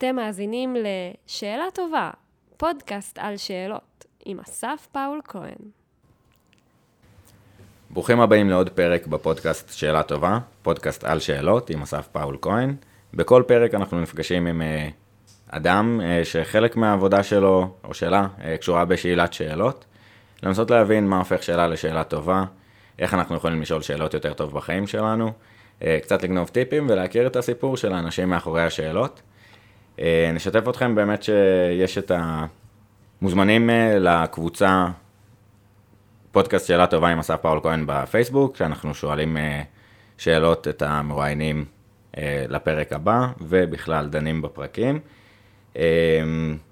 אתם מאזינים ל"שאלה טובה", פודקאסט על שאלות, עם אסף פאול כהן. ברוכים הבאים לעוד פרק בפודקאסט שאלה טובה, פודקאסט על שאלות עם אסף פאול כהן. בכל פרק אנחנו נפגשים עם uh, אדם uh, שחלק מהעבודה שלו או שלה uh, קשורה בשאלת שאלות. לנסות להבין מה הופך שאלה לשאלה טובה, איך אנחנו יכולים לשאול שאלות יותר טוב בחיים שלנו, קצת לגנוב טיפים ולהכיר את הסיפור של האנשים מאחורי השאלות. Uh, נשתף אתכם באמת שיש את המוזמנים uh, לקבוצה פודקאסט שאלה טובה עם אסף פאול כהן בפייסבוק, שאנחנו שואלים uh, שאלות את המרואיינים לפרק הבא, ובכלל דנים בפרקים.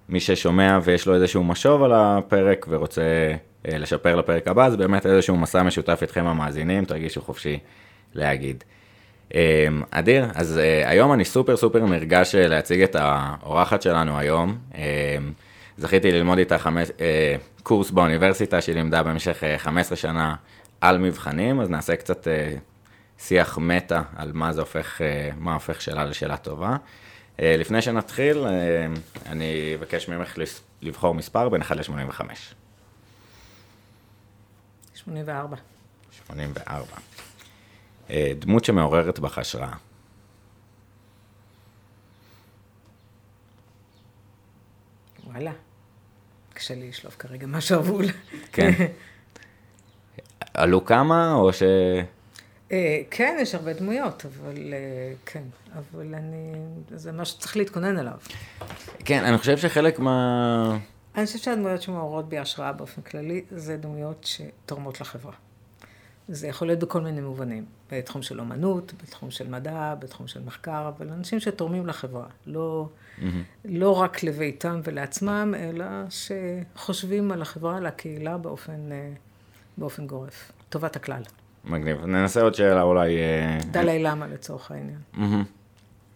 מי ששומע ויש לו איזשהו משוב על הפרק ורוצה לשפר לפרק הבא, זה באמת איזשהו מסע משותף איתכם המאזינים, תרגישו חופשי להגיד. Uh, אדיר, אז uh, היום אני סופר סופר נרגש להציג את האורחת שלנו היום. Uh, זכיתי ללמוד איתה חמש, אה, קורס באוניברסיטה שהיא לימדה במשך אה, 15 שנה על מבחנים, אז נעשה קצת אה, שיח מטה על מה זה הופך, אה, מה הופך שאלה לשאלה טובה. אה, לפני שנתחיל, אה, אני אבקש ממך לבחור מספר בין 1 ל-85. 84. 84. אה, דמות שמעוררת בך השראה. וואלה. קשה לי לשלוף כרגע משהו אבול. כן. עלו כמה, או ש... אה, כן, יש הרבה דמויות, אבל אה, כן, אבל אני, זה מה שצריך להתכונן אליו. כן, אני חושב שחלק מה... אני חושבת שהדמויות שמעוררות בי השראה באופן כללי, זה דמויות שתורמות לחברה. זה יכול להיות בכל מיני מובנים, בתחום של אומנות, בתחום של מדע, בתחום של מחקר, אבל אנשים שתורמים לחברה, לא, mm-hmm. לא רק לביתם ולעצמם, אלא שחושבים על החברה, על הקהילה באופן, באופן גורף, טובת הכלל. מגניב. ננסה עוד שאלה אולי... דלי למה לצורך העניין. Mm-hmm.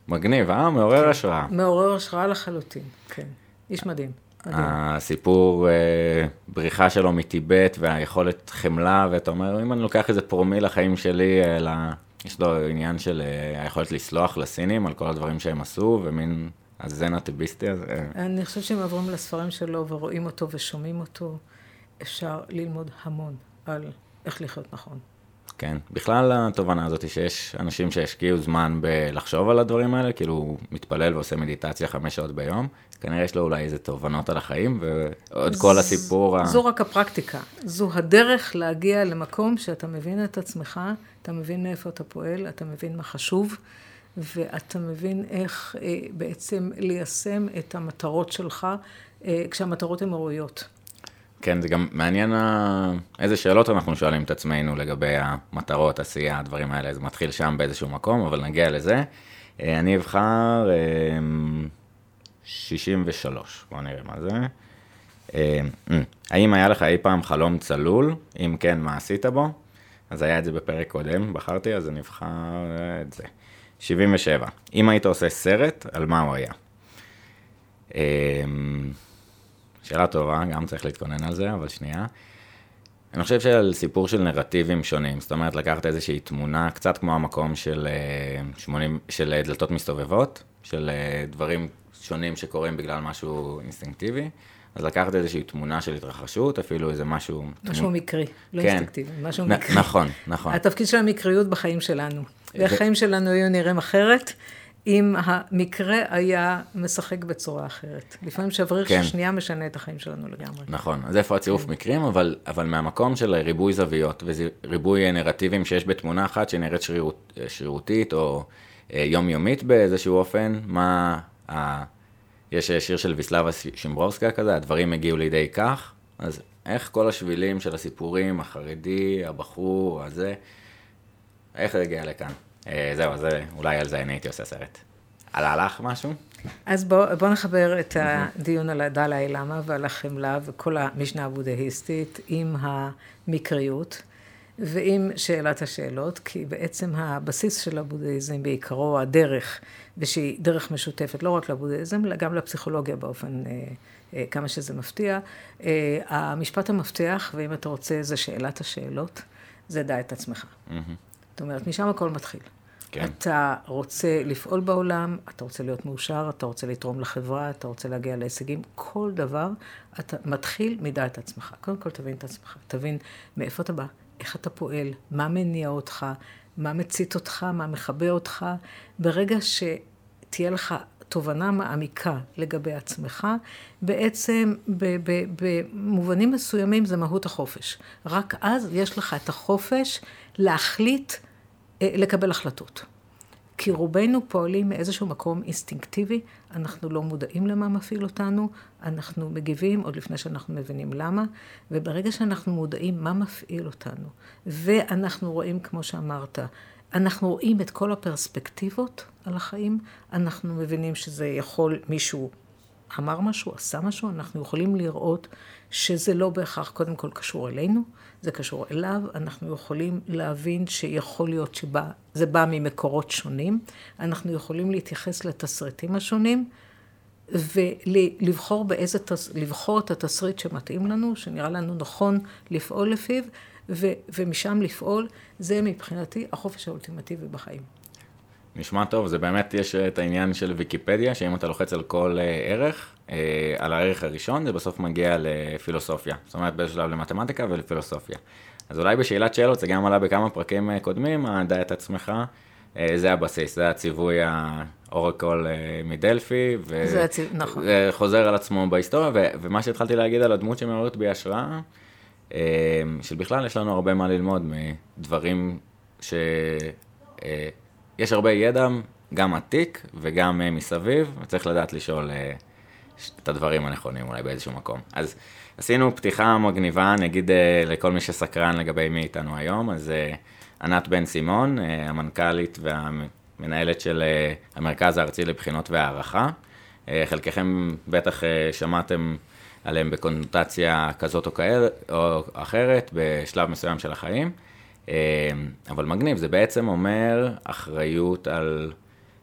מגניב, אה? מעורר כן. השראה. מעורר השראה לחלוטין, כן. איש מדהים. הסיפור אה, בריחה שלו מטיבט והיכולת חמלה, ואתה אומר, אם אני לוקח איזה פרומיל לחיים שלי, אלא יש לו עניין של אה, היכולת לסלוח לסינים על כל הדברים שהם עשו, ומין הזן הטיביסטי הזה. אני חושבת שאם עוברים לספרים שלו ורואים אותו ושומעים אותו, אפשר ללמוד המון על איך לחיות נכון. כן, בכלל התובנה הזאת שיש אנשים שהשקיעו זמן בלחשוב על הדברים האלה, כאילו הוא מתפלל ועושה מדיטציה חמש שעות ביום, כנראה יש לו אולי איזה תובנות על החיים, ועוד כל הסיפור... זו רק הפרקטיקה, זו הדרך להגיע למקום שאתה מבין את עצמך, אתה מבין מאיפה אתה פועל, אתה מבין מה חשוב, ואתה מבין איך אה, בעצם ליישם את המטרות שלך, אה, כשהמטרות הן ראויות. כן, זה גם מעניין איזה שאלות אנחנו שואלים את עצמנו לגבי המטרות, עשייה, הדברים האלה, זה מתחיל שם באיזשהו מקום, אבל נגיע לזה. אני אבחר 63, בוא נראה מה זה. האם היה לך אי פעם חלום צלול? אם כן, מה עשית בו? אז היה את זה בפרק קודם, בחרתי, אז אני אבחר את זה. 77. אם היית עושה סרט, על מה הוא היה? שאלה טובה, גם צריך להתכונן על זה, אבל שנייה. אני חושב שעל סיפור של נרטיבים שונים, זאת אומרת, לקחת איזושהי תמונה, קצת כמו המקום של, 80, של דלתות מסתובבות, של דברים שונים שקורים בגלל משהו אינסטינקטיבי, אז לקחת איזושהי תמונה של התרחשות, אפילו איזה משהו... משהו תמונ... מקרי, לא כן. אינסטינקטיבי, משהו נ- מקרי. נכון, נכון. התפקיד של המקריות בחיים שלנו. והחיים שלנו היו נראים אחרת. אם המקרה היה משחק בצורה אחרת. לפעמים שבריר כן. ששנייה משנה את החיים שלנו לגמרי. נכון, אז איפה הצירוף מקרים, אבל, אבל מהמקום של ריבוי זוויות וריבוי נרטיבים שיש בתמונה אחת שנראית שרירות, שרירותית או אה, יומיומית באיזשהו אופן, מה... ה... יש שיר של ויסלבה שימברוסקה כזה, הדברים הגיעו לידי כך, אז איך כל השבילים של הסיפורים, החרדי, הבחור, הזה, איך זה הגיע לכאן? אה, זהו, אז אולי על זה אני הייתי עושה סרט. עלה לך משהו? אז בואו בוא נחבר את הדיון על הדלאי למה ועל החמלה וכל המשנה הבודהיסטית עם המקריות ועם שאלת השאלות, כי בעצם הבסיס של הבודהיזם בעיקרו הדרך, ושהיא דרך משותפת לא רק לבודהיזם, אלא גם לפסיכולוגיה באופן, אה, אה, כמה שזה מפתיע. אה, המשפט המפתח, ואם אתה רוצה, זה שאלת השאלות, זה דע את עצמך. מהמם. זאת אומרת, משם הכל מתחיל. כן. אתה רוצה לפעול בעולם, אתה רוצה להיות מאושר, אתה רוצה לתרום לחברה, אתה רוצה להגיע להישגים, כל דבר, אתה מתחיל מדעת עצמך. קודם כל תבין את עצמך, תבין מאיפה אתה בא, איך אתה פועל, מה מניע אותך, מה מצית אותך, מה מכבה אותך. ברגע שתהיה לך תובנה מעמיקה לגבי עצמך, בעצם במובנים מסוימים זה מהות החופש. רק אז יש לך את החופש להחליט, אה, לקבל החלטות. כי רובנו פועלים מאיזשהו מקום אינסטינקטיבי, אנחנו לא מודעים למה מפעיל אותנו, אנחנו מגיבים עוד לפני שאנחנו מבינים למה, וברגע שאנחנו מודעים מה מפעיל אותנו, ואנחנו רואים, כמו שאמרת, אנחנו רואים את כל הפרספקטיבות על החיים, אנחנו מבינים שזה יכול, מישהו אמר משהו, עשה משהו, אנחנו יכולים לראות שזה לא בהכרח קודם כל קשור אלינו, זה קשור אליו, אנחנו יכולים להבין שיכול להיות שזה בא ממקורות שונים, אנחנו יכולים להתייחס לתסריטים השונים ולבחור באיזה, לבחור את התסריט שמתאים לנו, שנראה לנו נכון לפעול לפיו, ו, ומשם לפעול, זה מבחינתי החופש האולטימטיבי בחיים. נשמע טוב, זה באמת, יש את העניין של ויקיפדיה, שאם אתה לוחץ על כל uh, ערך, uh, על הערך הראשון, זה בסוף מגיע לפילוסופיה. זאת אומרת, באיזשהו שלב למתמטיקה ולפילוסופיה. אז אולי בשאלת שאלות, זה גם עלה בכמה פרקים קודמים, הדע את עצמך, זה הבסיס, זה הציווי האורקול מדלפי, וזה הציו... נכון. חוזר על עצמו בהיסטוריה, ו- ומה שהתחלתי להגיד על הדמות שמעוררת בי השראה, של בכלל יש לנו הרבה מה ללמוד מדברים ש... Uh, יש הרבה ידע, גם עתיק וגם uh, מסביב, וצריך לדעת לשאול uh, את הדברים הנכונים אולי באיזשהו מקום. אז עשינו פתיחה מגניבה, נגיד לכל מי שסקרן לגבי מי איתנו היום, אז ענת בן סימון, המנכ"לית והמנהלת של המרכז הארצי לבחינות והערכה. חלקכם בטח שמעתם עליהם בקונוטציה כזאת או, כאל, או אחרת בשלב מסוים של החיים. אמ, אבל מגניב, זה בעצם אומר אחריות על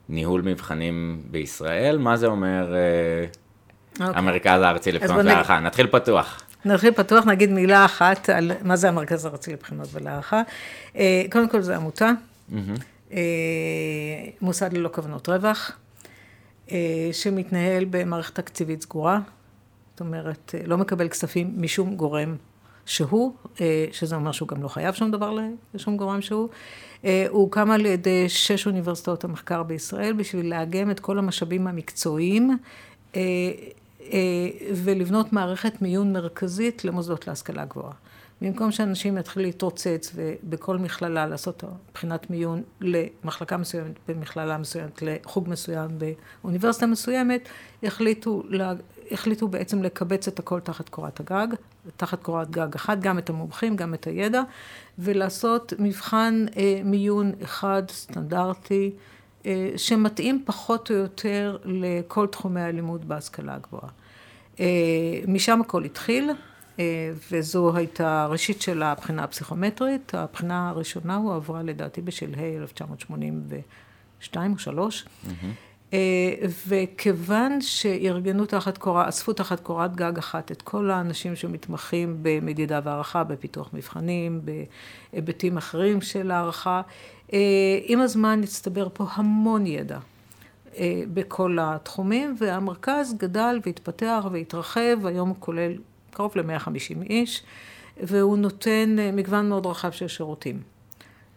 ניהול מבחנים בישראל, מה זה אומר okay. אוקיי. המרכז הארצי לבחינות והערכה? נ... נתחיל פתוח. נתחיל פתוח, נגיד מילה אחת על מה זה המרכז הארצי לבחינות ולהערכה. אה, קודם כל זה עמותה, mm-hmm. מוסד ללא כוונות רווח, אה, שמתנהל במערכת תקציבית סגורה, זאת אומרת, לא מקבל כספים משום גורם שהוא, אה, שזה אומר שהוא גם לא חייב שום דבר לשום גורם שהוא, אה, הוא הוקם על ידי שש אוניברסיטאות המחקר בישראל בשביל לאגם את כל המשאבים המקצועיים אה, ולבנות מערכת מיון מרכזית למוסדות להשכלה גבוהה. במקום שאנשים יתחילו להתרוצץ ובכל מכללה לעשות בחינת מיון למחלקה מסוימת במכללה מסוימת, לחוג מסוים באוניברסיטה מסוימת, יחליטו החליטו בעצם לקבץ את הכל תחת קורת הגג, תחת קורת גג אחת, גם את המומחים, גם את הידע, ולעשות מבחן אה, מיון אחד סטנדרטי, אה, שמתאים פחות או יותר לכל תחומי הלימוד בהשכלה הגבוהה. אה, משם הכל התחיל, אה, וזו הייתה ראשית של הבחינה הפסיכומטרית. הבחינה הראשונה הועברה לדעתי בשלהי 1982 או 3. Mm-hmm. אה, וכיוון שארגנו תחת קורה, אספו תחת קורת גג אחת את כל האנשים שמתמחים במדידה והערכה, בפיתוח מבחנים, בהיבטים אחרים של הערכה, אה, עם הזמן הצטבר פה המון ידע אה, בכל התחומים, והמרכז גדל והתפתח והתרחב, היום הוא כולל קרוב ל-150 איש, והוא נותן מגוון מאוד רחב של שירותים.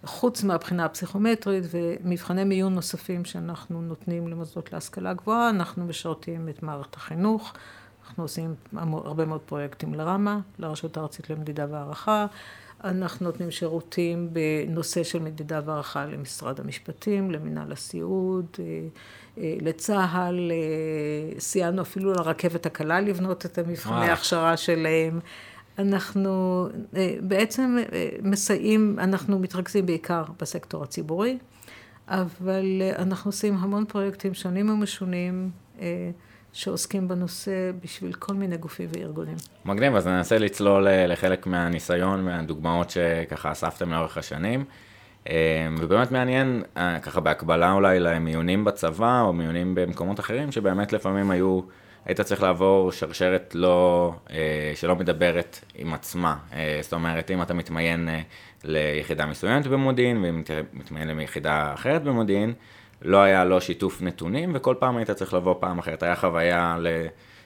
חוץ מהבחינה הפסיכומטרית ומבחני מיון נוספים שאנחנו נותנים למוסדות להשכלה גבוהה, אנחנו משרתים את מערכת החינוך, אנחנו עושים הרבה מאוד פרויקטים לרמה, לרשות הארצית למדידה והערכה, אנחנו נותנים שירותים בנושא של מדידה והערכה למשרד המשפטים, למינהל הסיעוד, אה, אה, לצה"ל, אה, סייענו אפילו לרכבת הקלה לבנות את המבחני ההכשרה שלהם. אנחנו אה, בעצם אה, מסייעים, אנחנו מתרכזים בעיקר בסקטור הציבורי, אבל אה, אנחנו עושים המון פרויקטים שונים ומשונים שעוסקים בנושא בשביל כל מיני גופים וארגונים. מגניב, אז ננסה לצלול לחלק מהניסיון, מהדוגמאות שככה אספתם לאורך השנים. ובאמת מעניין, ככה בהקבלה אולי למיונים בצבא או מיונים במקומות אחרים, שבאמת לפעמים היו היית צריך לעבור שרשרת לא, אה, שלא מדברת עם עצמה. אה, זאת אומרת, אם אתה מתמיין אה, ליחידה מסוימת במודיעין, ואם אתה מתמיין ליחידה אחרת במודיעין, לא היה לו שיתוף נתונים, וכל פעם היית צריך לבוא פעם אחרת. היה חוויה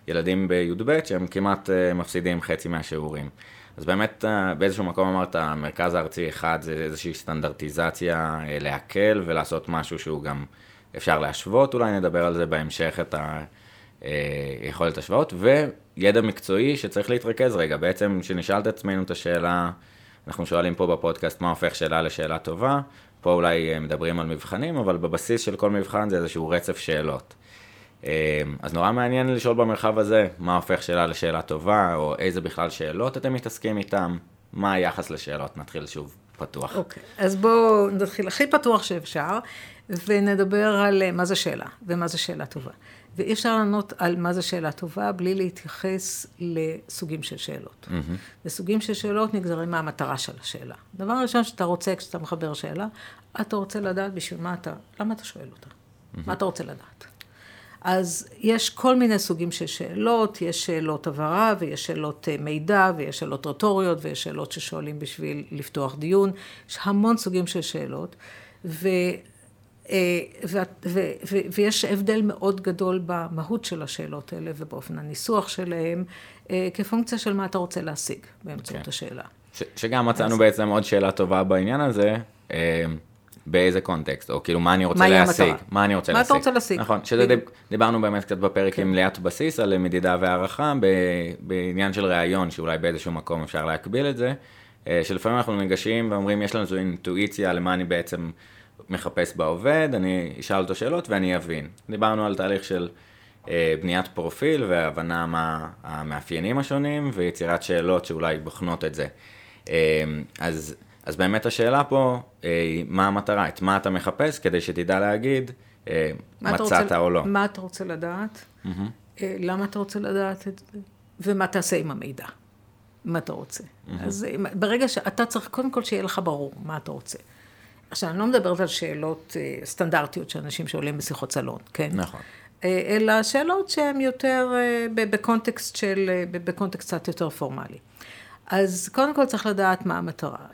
לילדים בי"ב שהם כמעט מפסידים חצי מהשיעורים. אז באמת באיזשהו מקום אמרת, מרכז הארצי אחד זה איזושהי סטנדרטיזציה להקל ולעשות משהו שהוא גם אפשר להשוות, אולי נדבר על זה בהמשך, את ה... אה, יכולת השוואות, וידע מקצועי שצריך להתרכז רגע. בעצם, כשנשאל את עצמנו את השאלה, אנחנו שואלים פה בפודקאסט מה הופך שאלה לשאלה טובה, פה אולי אה, מדברים על מבחנים, אבל בבסיס של כל מבחן זה איזשהו רצף שאלות. אה, אז נורא מעניין לשאול במרחב הזה, מה הופך שאלה לשאלה טובה, או איזה בכלל שאלות אתם מתעסקים איתם, מה היחס לשאלות, נתחיל שוב פתוח. אוקיי, okay. אז בואו נתחיל הכי פתוח שאפשר, ונדבר על מה זה שאלה, ומה זה שאלה טובה. ואי אפשר לענות על מה זה שאלה טובה בלי להתייחס לסוגים של שאלות. Mm-hmm. וסוגים של שאלות נגזרים מהמטרה של השאלה. דבר ראשון שאתה רוצה כשאתה מחבר שאלה, אתה רוצה לדעת בשביל מה אתה, למה אתה שואל אותה? Mm-hmm. מה אתה רוצה לדעת? אז יש כל מיני סוגים של שאלות, יש שאלות הבהרה ויש שאלות אה, מידע ויש שאלות רטוריות ויש שאלות ששואלים בשביל לפתוח דיון, יש המון סוגים של שאלות. ו... אה, ויש הבדל מאוד גדול במהות של השאלות האלה ובאופן הניסוח שלהם, אה, כפונקציה של מה אתה רוצה להשיג באמצעות okay. אוקיי. השאלה. ש- שגם מצאנו אז... בעצם עוד שאלה טובה בעניין הזה, באיזה קונטקסט, או כאילו מה אני רוצה מה להשיג, מה אני רוצה מה להשיג. מה אתה רוצה להשיג. נכון, שזה דיב, דיברנו באמת קצת בפרק כן. עם ליאת בסיס על מדידה והערכה, בעניין של ראיון, שאולי באיזשהו מקום אפשר להקביל את זה, שלפעמים אנחנו ניגשים ואומרים, יש לנו איזו אינטואיציה למה אני בעצם... מחפש בעובד, אני אשאל אותו שאלות ואני אבין. דיברנו על תהליך של אה, בניית פרופיל והבנה מה המאפיינים השונים ויצירת שאלות שאולי בוחנות את זה. אה, אז, אז באמת השאלה פה, אה, מה המטרה? את מה אתה מחפש כדי שתדע להגיד אה, מצאת רוצה, או לא. מה אתה רוצה לדעת? Mm-hmm. למה אתה רוצה לדעת את זה? ומה תעשה עם המידע? מה אתה רוצה? Mm-hmm. אז ברגע שאתה צריך, קודם כל שיהיה לך ברור מה אתה רוצה. עכשיו, אני לא מדברת על שאלות סטנדרטיות של אנשים שעולים בשיחות סלון, כן? נכון. אלא שאלות שהן יותר בקונטקסט של, בקונטקסט קצת יותר פורמלי. אז קודם כל צריך לדעת מה המטרה.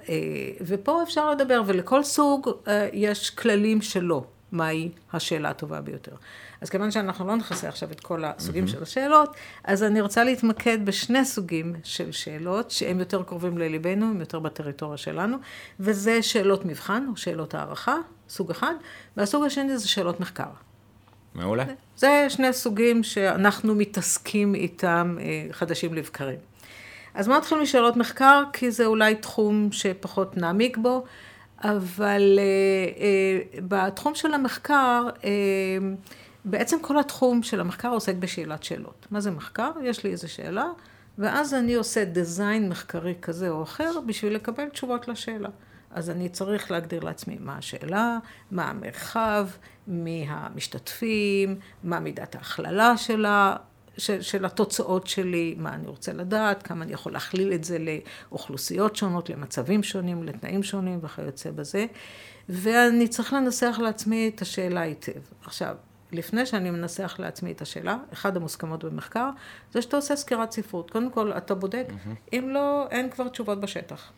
ופה אפשר לדבר, ולכל סוג יש כללים שלו, מהי השאלה הטובה ביותר. אז כיוון שאנחנו לא נכנסה עכשיו את כל הסוגים mm-hmm. של השאלות, אז אני רוצה להתמקד בשני סוגים של שאלות, שהם יותר קרובים לליבנו, הם יותר בטריטוריה שלנו, וזה שאלות מבחן, או שאלות הערכה, סוג אחד, והסוג השני זה שאלות מחקר. מעולה. זה שני סוגים שאנחנו מתעסקים איתם אה, חדשים לבקרים. אז בואו נתחיל משאלות מחקר, כי זה אולי תחום שפחות נעמיק בו, אבל אה, אה, בתחום של המחקר, אה, בעצם כל התחום של המחקר עוסק בשאלת שאלות. מה זה מחקר? יש לי איזו שאלה, ואז אני עושה דיזיין מחקרי כזה או אחר בשביל לקבל תשובות לשאלה. אז אני צריך להגדיר לעצמי מה השאלה, מה המרחב, מי המשתתפים, מה מידת ההכללה שלה, של, של התוצאות שלי, מה אני רוצה לדעת, כמה אני יכול להכליל את זה לאוכלוסיות שונות, למצבים שונים, לתנאים שונים וכיוצא בזה. ואני צריך לנסח לעצמי את השאלה היטב. עכשיו, לפני שאני מנסח לעצמי את השאלה, אחד המוסכמות במחקר, זה שאתה עושה סקירת ספרות. קודם כל, אתה בודק, mm-hmm. אם לא, אין כבר תשובות בשטח.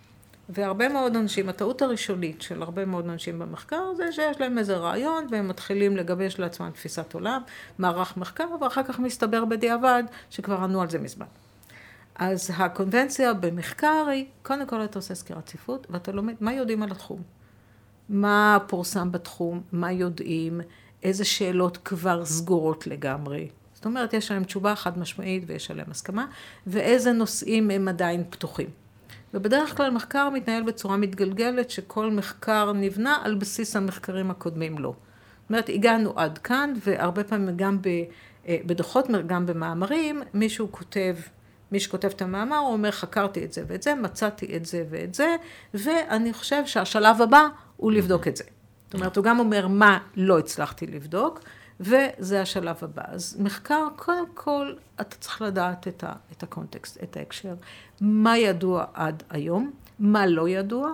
והרבה מאוד אנשים, הטעות הראשונית של הרבה מאוד אנשים במחקר, זה שיש להם איזה רעיון, והם מתחילים לגבש לעצמם תפיסת עולם, מערך מחקר, ואחר כך מסתבר בדיעבד שכבר ענו על זה מזמן. אז הקונבנציה במחקר היא, קודם כל אתה עושה סקירת ספרות, ואתה לומד מה יודעים על התחום. מה פורסם בתחום, מה יודעים, איזה שאלות כבר סגורות לגמרי. זאת אומרת, יש להם תשובה חד משמעית ויש עליהם הסכמה, ואיזה נושאים הם עדיין פתוחים. ובדרך כלל מחקר מתנהל בצורה מתגלגלת, שכל מחקר נבנה על בסיס המחקרים הקודמים לו. זאת אומרת, הגענו עד כאן, והרבה פעמים גם אה, בדוחות, גם במאמרים, מישהו כותב, מי שכותב את המאמר, הוא אומר, חקרתי את זה ואת זה, מצאתי את זה ואת זה, ואני חושב שהשלב הבא הוא לבדוק את זה. זאת אומרת, הוא גם אומר מה לא הצלחתי לבדוק, וזה השלב הבא. אז מחקר, קודם כל, אתה צריך לדעת את, ה, את הקונטקסט, את ההקשר. מה ידוע עד היום, מה לא ידוע,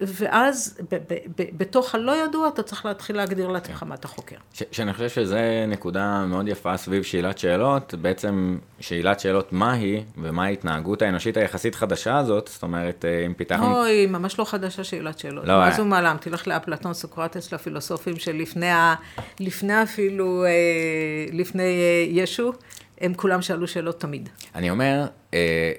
ואז ב- ב- בתוך הלא ידוע אתה צריך להתחיל להגדיר לעצמך מה אתה חוקר. שאני חושב שזה נקודה מאוד יפה סביב שאלת שאלות, בעצם שאלת שאלות מהי ומה ההתנהגות האנושית היחסית חדשה הזאת, זאת אומרת, אה, אם פיתחנו... אוי, ממש לא חדשה שאלת שאלות. לא, מה אה. זו מעלם? תלך לאפלטון, סוקרטס, לפילוסופים שלפני ה... לפני אפילו, אה, לפני אה, ישו, הם כולם שאלו שאלות תמיד. אני אומר, אה,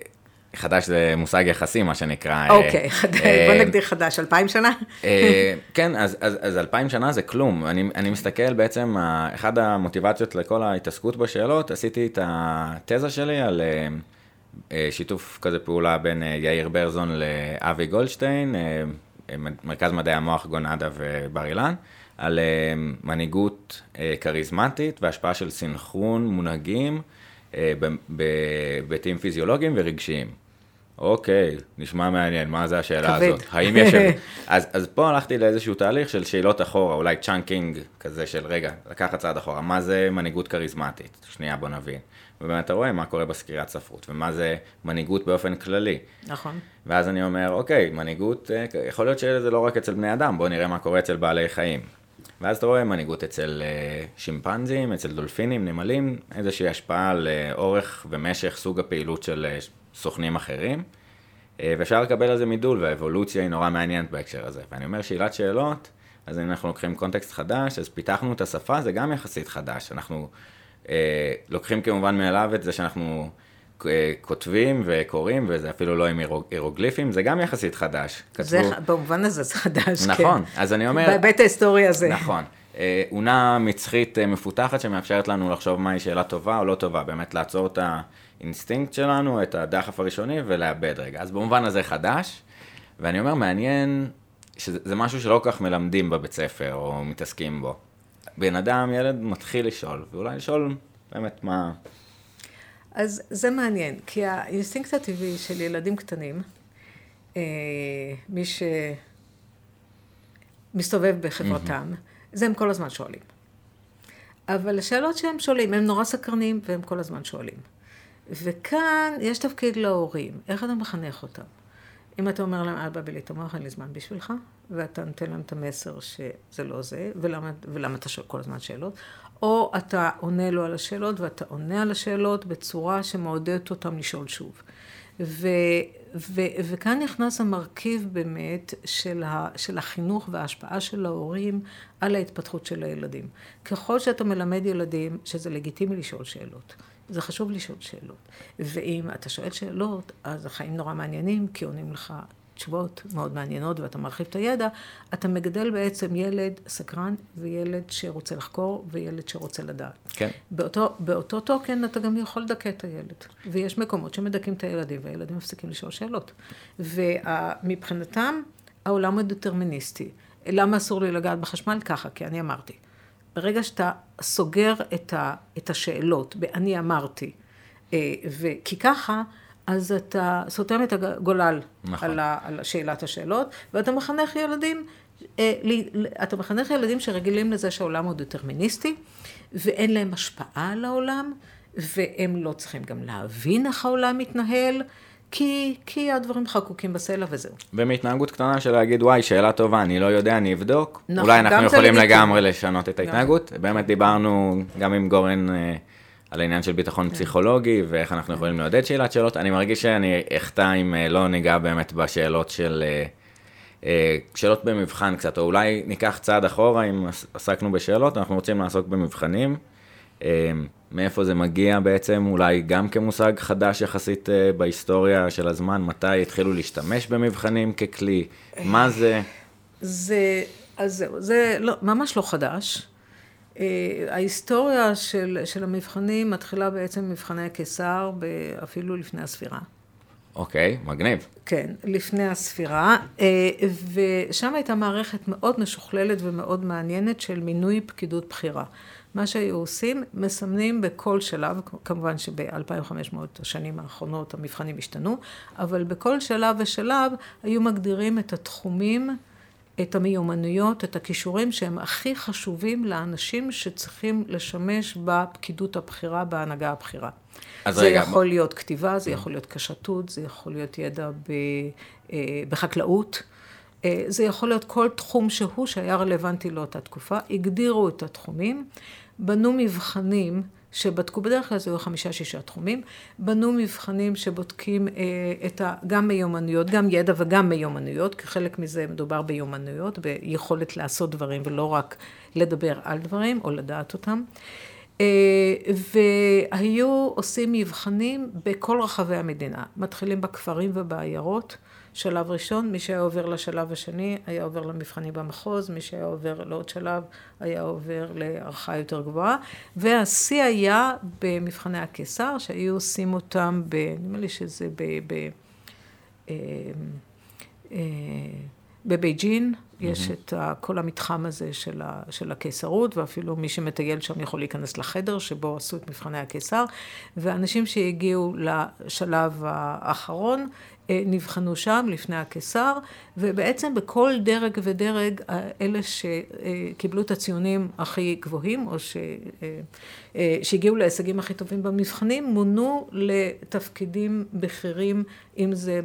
חדש זה מושג יחסי, מה שנקרא. אה, אוקיי, חד- אה, בוא נגדיר חדש, אלפיים שנה? אה, כן, אז, אז, אז אלפיים שנה זה כלום. אני, אני מסתכל בעצם, אחד המוטיבציות לכל ההתעסקות בשאלות, עשיתי את התזה שלי על שיתוף כזה פעולה בין יאיר ברזון לאבי גולדשטיין, מרכז מדעי המוח גונדה בבר אילן, על מנהיגות כריזמטית והשפעה של סינכרון מונהגים בהיבטים פיזיולוגיים ורגשיים. אוקיי, נשמע מעניין, מה זה השאלה כבד. הזאת? האם יש... אז, אז פה הלכתי לאיזשהו תהליך של שאלות אחורה, אולי chunking כזה של רגע, לקחת צעד אחורה, מה זה מנהיגות כריזמטית? שנייה, בוא נבין. ובאמת אתה רואה מה קורה בסקירת ספרות, ומה זה מנהיגות באופן כללי. נכון. ואז אני אומר, אוקיי, מנהיגות, אה, יכול להיות שזה לא רק אצל בני אדם, בוא נראה מה קורה אצל בעלי חיים. ואז אתה רואה מנהיגות אצל אה, שימפנזים, אצל דולפינים, נמלים, איזושהי השפעה על אה, אורך ומשך סוג הפעילות של סוכנים אחרים. אה, ואפשר לקבל על זה מידול, והאבולוציה היא נורא מעניינת בהקשר הזה. ואני אומר שאלת שאלות, אז אם אנחנו לוקחים קונטקסט חדש, אז פיתחנו את השפה, זה גם יחסית חדש. אנחנו אה, לוקחים כמובן מאליו את זה שאנחנו אה, כותבים וקוראים, וזה אפילו לא עם הירו- הירוגליפים, זה גם יחסית חדש. זה, במובן הזה זה חדש, כן. נכון, אז אני אומר... בהיבט ההיסטורי הזה. נכון. אה, אונה מצחית אה, מפותחת שמאפשרת לנו לחשוב מהי שאלה טובה או לא טובה, באמת לעצור את האינסטינקט שלנו, את הדחף הראשוני ולעבד רגע. אז במובן הזה חדש, ואני אומר, מעניין שזה זה משהו שלא כל כך מלמדים בבית ספר או מתעסקים בו. בן אדם, ילד, מתחיל לשאול, ואולי לשאול באמת מה... אז זה מעניין, כי האינסטינקט הטבעי של ילדים קטנים, אה, מי שמסתובב בחברתם, זה הם כל הזמן שואלים. אבל השאלות שהם שואלים, הם נורא סקרנים והם כל הזמן שואלים. וכאן יש תפקיד להורים, איך אתה מחנך אותם? אם אתה אומר להם, אל תבלבל את המוח, אין לי זמן בשבילך, ואתה נותן להם את המסר שזה לא זה, ולמה, ולמה אתה שואל כל הזמן שאלות, או אתה עונה לו על השאלות, ואתה עונה על השאלות בצורה שמעודדת אותם לשאול שוב. ו, ו, וכאן נכנס המרכיב באמת של, ה, של החינוך וההשפעה של ההורים על ההתפתחות של הילדים. ככל שאתה מלמד ילדים שזה לגיטימי לשאול שאלות, זה חשוב לשאול שאלות. ואם אתה שואל שאלות, אז החיים נורא מעניינים, כי עונים לך תשובות מאוד מעניינות ואתה מרחיב את הידע, אתה מגדל בעצם ילד סקרן וילד שרוצה לחקור וילד שרוצה לדעת. כן. באותו, באותו תוקן אתה גם יכול לדכא את הילד. ויש מקומות שמדכאים את הילדים והילדים מפסיקים לשאול שאלות. ומבחינתם העולם הוא דטרמיניסטי. למה אסור לי לגעת בחשמל? ככה, כי אני אמרתי. ברגע שאתה סוגר את, ה, את השאלות ב"אני אמרתי", אה, וכי ככה, אז אתה סותם את הגולל נכון. על, ה, על שאלת השאלות, ואתה מחנך ילדים, אה, אתה מחנך ילדים שרגילים לזה שהעולם הוא דטרמיניסטי, ואין להם השפעה על העולם, והם לא צריכים גם להבין איך העולם מתנהל, כי, כי הדברים חקוקים בסלע וזהו. ומהתנהגות קטנה של להגיד, וואי, שאלה טובה, אני לא יודע, אני אבדוק. נכון, אולי אנחנו יכולים. לגמרי לשנות את ההתנהגות. באמת דיברנו גם עם גורן אה, על העניין של כן. ביטחון פסיכולוגי, ואיך אנחנו יכולים לעודד שאלת שאלות. אני מרגיש שאני אחטא אם אה, לא ניגע באמת בשאלות של... אה, אה, שאלות במבחן קצת, או אולי ניקח צעד אחורה, אם עס- עסקנו בשאלות, אנחנו רוצים לעסוק במבחנים. אה, מאיפה זה מגיע בעצם, אולי גם כמושג חדש יחסית אה, בהיסטוריה של הזמן, מתי התחילו להשתמש במבחנים ככלי, מה זה? זה, אז זהו, זה לא, ממש לא חדש. אה, ההיסטוריה של, של המבחנים מתחילה בעצם במבחני הקיסר, אפילו לפני הספירה. אוקיי, מגניב. כן, לפני הספירה, אה, ושם הייתה מערכת מאוד משוכללת ומאוד מעניינת של מינוי פקידות בכירה. מה שהיו עושים, מסמנים בכל שלב, כמובן שב-2500 השנים האחרונות המבחנים השתנו, אבל בכל שלב ושלב היו מגדירים את התחומים, את המיומנויות, את הכישורים שהם הכי חשובים לאנשים שצריכים לשמש בפקידות הבכירה, בהנהגה הבכירה. זה רגע, יכול להיות כתיבה, זה יכול להיות קשתות, זה יכול להיות ידע ב, אה, בחקלאות, זה יכול להיות כל תחום שהוא שהיה רלוונטי לאותה תקופה, הגדירו את התחומים, בנו מבחנים שבדקו, בדרך כלל זה היו חמישה-שישה תחומים, בנו מבחנים שבודקים אה, את ה, גם מיומנויות, גם ידע וגם מיומנויות, כי חלק מזה מדובר ביומנויות, ביכולת לעשות דברים ולא רק לדבר על דברים או לדעת אותם. אה, והיו עושים מבחנים בכל רחבי המדינה, מתחילים בכפרים ובעיירות. שלב ראשון, מי שהיה עובר לשלב השני היה עובר למבחנים במחוז, מי שהיה עובר לעוד שלב היה עובר להערכה יותר גבוהה, והשיא היה במבחני הקיסר, שהיו עושים אותם, ב, נדמה לי שזה ב... ב אה, אה, בבייג'ין. יש את כל המתחם הזה של, ה, של הקיסרות, ואפילו מי שמטייל שם יכול להיכנס לחדר שבו עשו את מבחני הקיסר, ואנשים שהגיעו לשלב האחרון נבחנו שם לפני הקיסר, ובעצם בכל דרג ודרג, אה, אלה שקיבלו את הציונים הכי גבוהים, או ש... אה, שהגיעו להישגים הכי טובים במבחנים, מונו לתפקידים בכירים, אם זה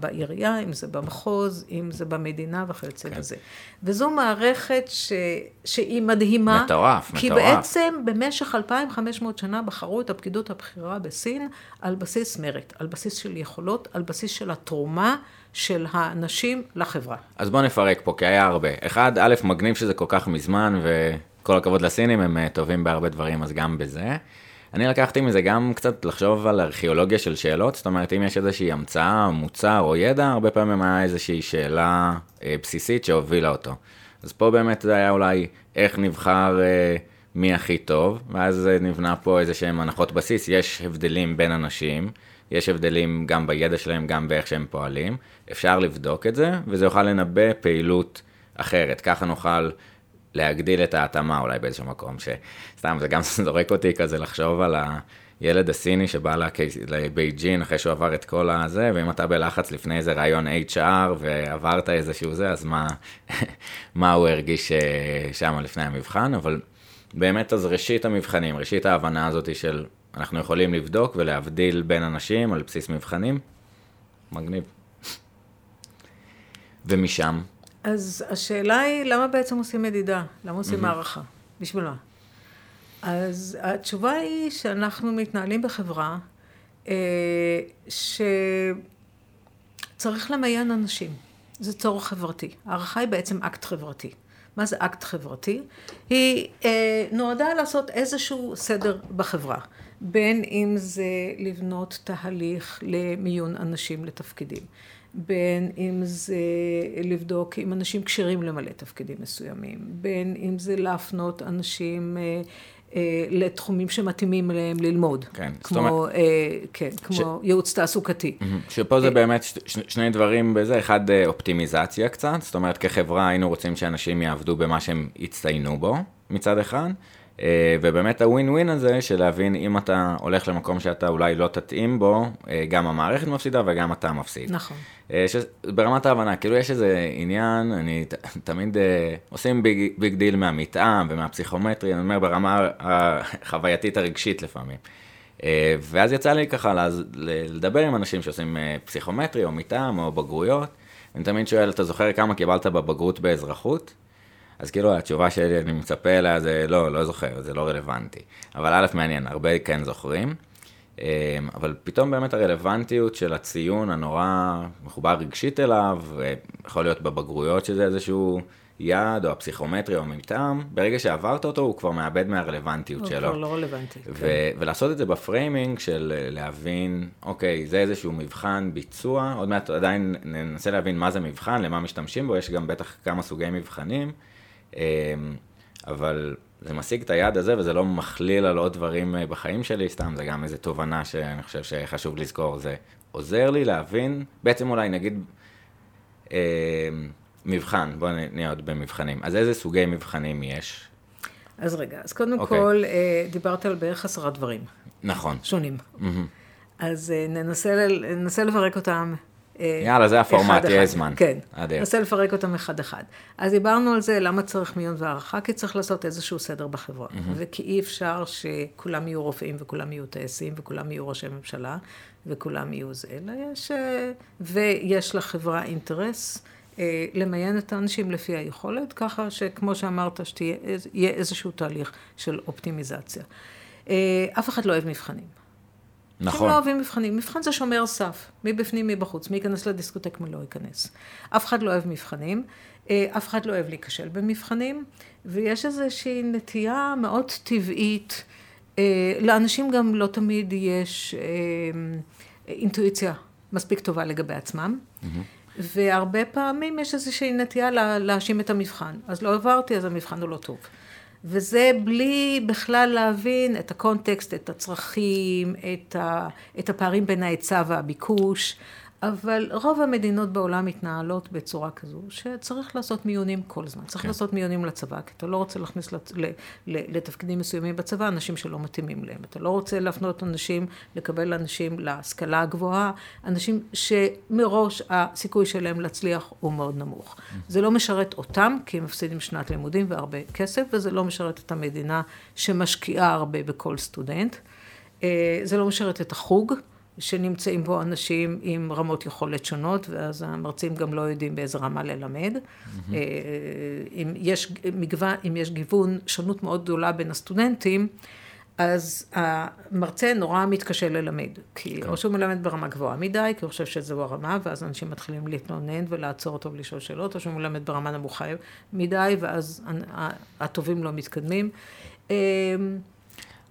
בעירייה, אם זה במחוז, אם זה במדינה וכיוצא כן. וזו מערכת ש... שהיא מדהימה. מטורף, כי מטורף. כי בעצם במשך 2,500 שנה בחרו את הפקידות הבכירה בסין על בסיס מרית, על בסיס של יכולות, על בסיס של התרומה. של האנשים לחברה. אז בואו נפרק פה, כי היה הרבה. אחד, א', מגניב שזה כל כך מזמן, וכל הכבוד לסינים, הם אה, טובים בהרבה דברים, אז גם בזה. אני לקחתי מזה גם קצת לחשוב על ארכיאולוגיה של שאלות, זאת אומרת, אם יש איזושהי המצאה, מוצר או ידע, הרבה פעמים היה איזושהי שאלה אה, בסיסית שהובילה אותו. אז פה באמת זה היה אולי איך נבחר אה, מי הכי טוב, ואז אה, נבנה פה איזה שהם הנחות בסיס, יש הבדלים בין אנשים. יש הבדלים גם בידע שלהם, גם באיך שהם פועלים. אפשר לבדוק את זה, וזה יוכל לנבא פעילות אחרת. ככה נוכל להגדיל את ההתאמה אולי באיזשהו מקום, שסתם, זה גם זורק אותי כזה לחשוב על הילד הסיני שבא לבייג'ין אחרי שהוא עבר את כל הזה, ואם אתה בלחץ לפני איזה רעיון HR ועברת איזשהו זה, אז מה, מה הוא הרגיש אה, שם לפני המבחן, אבל באמת אז ראשית המבחנים, ראשית ההבנה הזאת של אנחנו יכולים לבדוק ולהבדיל בין אנשים על בסיס מבחנים. מגניב. ומשם? אז השאלה היא, למה בעצם עושים מדידה? למה עושים mm-hmm. הערכה? בשביל מה? אז התשובה היא שאנחנו מתנהלים בחברה אה, שצריך למיין אנשים. זה צורך חברתי. הערכה היא בעצם אקט חברתי. מה זה אקט חברתי? היא אה, נועדה לעשות איזשהו סדר בחברה. בין אם זה לבנות תהליך למיון אנשים לתפקידים, בין אם זה לבדוק אם אנשים כשרים למלא תפקידים מסוימים, בין אם זה להפנות אנשים אה, אה, לתחומים שמתאימים להם ללמוד. כן, כמו, זאת אומרת... אה, כן, כמו ש... ייעוץ תעסוקתי. שפה זה באמת ש... שני דברים בזה, אחד אופטימיזציה קצת, זאת אומרת כחברה היינו רוצים שאנשים יעבדו במה שהם הצטיינו בו מצד אחד. אה, ובאמת הווין ווין הזה של להבין אם אתה הולך למקום שאתה אולי לא תתאים בו, אה, גם המערכת מפסידה וגם אתה מפסיד. נכון. אה, ש... ברמת ההבנה, כאילו יש איזה עניין, אני ת... תמיד עושים big, big deal מהמתאם ומהפסיכומטרי, אני אומר ברמה החווייתית הרגשית לפעמים. ואז יצא לי ככה לדבר עם אנשים שעושים פסיכומטרי או מתאם או בגרויות, אני תמיד שואל, אתה זוכר כמה קיבלת בבגרות באזרחות? אז כאילו התשובה שלי, אני מצפה אליה, זה לא, לא זוכר, זה לא רלוונטי. אבל א', מעניין, הרבה כן זוכרים. אמ, אבל פתאום באמת הרלוונטיות של הציון הנורא מחובר רגשית אליו, יכול להיות בבגרויות שזה איזשהו יעד, או הפסיכומטרי, או מטעם, ברגע שעברת אותו, הוא כבר מאבד מהרלוונטיות הוא שלו. הוא כבר לא רלוונטי. ו- כן. ולעשות את זה בפריימינג של להבין, אוקיי, זה איזשהו מבחן ביצוע, עוד מעט עדיין ננסה להבין מה זה מבחן, למה משתמשים בו, יש גם בטח כמה סוגי מבחנים. אמ, אבל זה משיג את היעד הזה וזה לא מכליל על עוד דברים אה, בחיים שלי, סתם זה גם איזו תובנה שאני חושב שחשוב לזכור, זה עוזר לי להבין, בעצם אולי נגיד אה, מבחן, בואו נהיה עוד במבחנים, אז איזה סוגי מבחנים יש? אז רגע, אז קודם okay. אוקיי. כל אה, דיברת על בערך עשרה דברים. נכון. שונים. Mm-hmm. אז אה, ננסה, ננסה לפרק אותם יאללה, זה הפורמט, יהיה זמן. כן, ננסה לפרק אותם אחד-אחד. אז דיברנו על זה, למה צריך מיון והערכה? כי צריך לעשות איזשהו סדר בחברה. Mm-hmm. וכי אי אפשר שכולם יהיו רופאים וכולם יהיו טייסים וכולם יהיו ראשי ממשלה וכולם יהיו זה, אלא יש... אה, ויש לחברה אינטרס אה, למיין את האנשים לפי היכולת, ככה שכמו שאמרת, שיהיה איזשהו תהליך של אופטימיזציה. אה, אף אחד לא אוהב מבחנים. נכון. לא אוהבים מבחנים. מבחן זה שומר סף, מבפנים, מבחוץ. מי ייכנס לדיסקוטק, מי לא ייכנס. אף אחד לא אוהב מבחנים, אה, אף אחד לא אוהב להיכשל במבחנים, ויש איזושהי נטייה מאוד טבעית. לאנשים גם לא תמיד יש אינטואיציה מספיק טובה לגבי עצמם. Mm-hmm. והרבה פעמים יש איזושהי נטייה להאשים את המבחן. אז לא עברתי, אז המבחן הוא לא טוב. וזה בלי בכלל להבין את הקונטקסט, את הצרכים, את, ה, את הפערים בין ההיצע והביקוש. אבל רוב המדינות בעולם מתנהלות בצורה כזו, שצריך לעשות מיונים כל הזמן. צריך כן. לעשות מיונים לצבא, כי אתה לא רוצה להכניס לת... לתפקידים מסוימים בצבא אנשים שלא מתאימים להם. אתה לא רוצה להפנות אנשים, לקבל אנשים להשכלה הגבוהה, אנשים שמראש הסיכוי שלהם להצליח הוא מאוד נמוך. Mm. זה לא משרת אותם, כי הם מפסידים שנת לימודים והרבה כסף, וזה לא משרת את המדינה שמשקיעה הרבה בכל סטודנט. אה, זה לא משרת את החוג. שנמצאים בו אנשים עם רמות יכולת שונות, ואז המרצים גם לא יודעים באיזה רמה ללמד. Mm-hmm. אם יש מגוון, אם יש גיוון, שונות מאוד גדולה בין הסטודנטים, אז המרצה נורא מתקשה ללמד, כי כן. או שהוא מלמד ברמה גבוהה מדי, כי הוא חושב שזו הרמה, ואז אנשים מתחילים להתלונן ולעצור אותו ולשאול שאלות, או שהוא מלמד ברמה נמוכה מדי, ואז הטובים לא מתקדמים.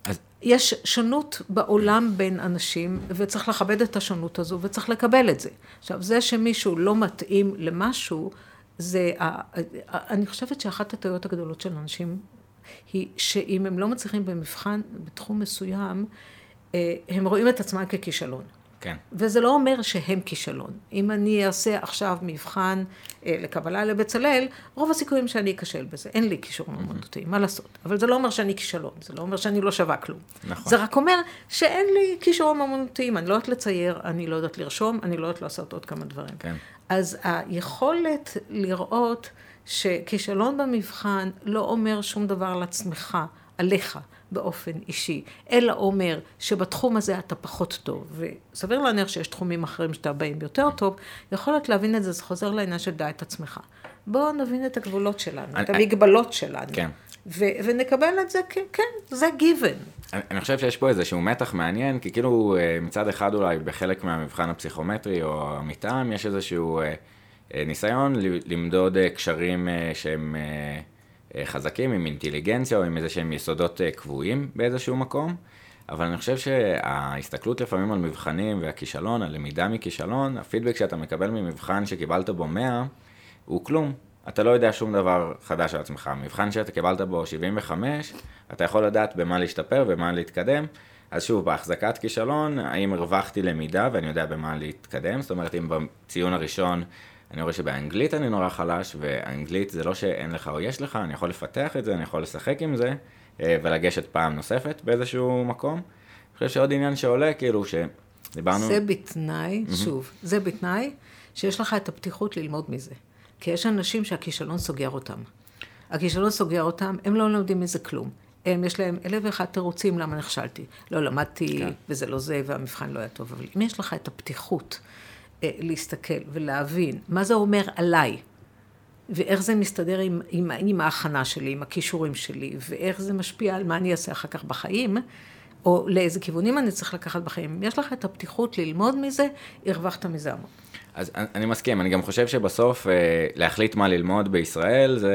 אמ, יש שונות בעולם בין אנשים, וצריך לכבד את השונות הזו, וצריך לקבל את זה. עכשיו, זה שמישהו לא מתאים למשהו, זה, אני חושבת שאחת הטעויות הגדולות של אנשים היא שאם הם לא מצליחים במבחן בתחום מסוים, אה, הם רואים את עצמם ככישלון. כן. וזה לא אומר שהם כישלון. אם אני אעשה עכשיו מבחן אה, לקבלה לבצלאל, רוב הסיכויים שאני אכשל בזה. אין לי כישורים אמנותיים, מה לעשות? אבל זה לא אומר שאני כישלון, זה לא אומר שאני לא שווה כלום. נכון. זה רק אומר שאין לי כישורים אמנותיים, אני לא יודעת לצייר, אני לא יודעת לרשום, אני לא יודעת לעשות עוד כמה דברים. כן. אז היכולת לראות שכישלון במבחן לא אומר שום דבר על עצמך, עליך. באופן אישי, אלא אומר שבתחום הזה אתה פחות טוב, וסביר להניח שיש תחומים אחרים שאתה באים יותר טוב, יכול להיות להבין את זה, זה חוזר לעניין של דע את עצמך. בואו נבין את הגבולות שלנו, את המגבלות שלנו. כן. ו- ונקבל את זה, כן, זה גיוון. אני, אני חושב שיש פה איזשהו מתח מעניין, כי כאילו אה, מצד אחד אולי בחלק מהמבחן הפסיכומטרי או המטעם יש איזשהו אה, אה, ניסיון למדוד קשרים שהם אה, חזקים, עם אינטליגנציה או עם איזה שהם יסודות אה, קבועים באיזשהו מקום, אבל אני חושב שההסתכלות לפעמים על מבחנים והכישלון, הלמידה מכישלון, הפידבק שאתה מקבל ממבחן שקיבלת בו 100, הוא כלום. אתה לא יודע שום דבר חדש על עצמך. מבחן שאתה קיבלת בו 75, אתה יכול לדעת במה להשתפר ומה להתקדם. אז שוב, בהחזקת כישלון, האם הרווחתי למידה ואני יודע במה להתקדם? זאת אומרת, אם בציון הראשון אני רואה שבאנגלית אני נורא חלש, ואנגלית זה לא שאין לך או יש לך, אני יכול לפתח את זה, אני יכול לשחק עם זה, אה, ולגשת פעם נוספת באיזשהו מקום. אני חושב שעוד עניין שעולה, כאילו, שדיברנו... זה בתנאי, mm-hmm. שוב, זה בתנאי שיש לך את הפתיחות ללמוד מזה. כי יש אנשים שהכישלון סוגר אותם. הכישלון סוגר אותם, הם לא לומדים מזה כלום. הם, יש להם אלף ואחד תירוצים למה נכשלתי. לא למדתי, כן. וזה לא זה, והמבחן לא היה טוב. אבל אם יש לך את הפתיחות להסתכל ולהבין מה זה אומר עליי, ואיך זה מסתדר עם, עם, עם ההכנה שלי, עם הכישורים שלי, ואיך זה משפיע על מה אני אעשה אחר כך בחיים, או לאיזה כיוונים אני צריך לקחת בחיים. אם יש לך את הפתיחות ללמוד מזה, הרווחת מזה המון. אז אני מסכים, אני גם חושב שבסוף אה, להחליט מה ללמוד בישראל זה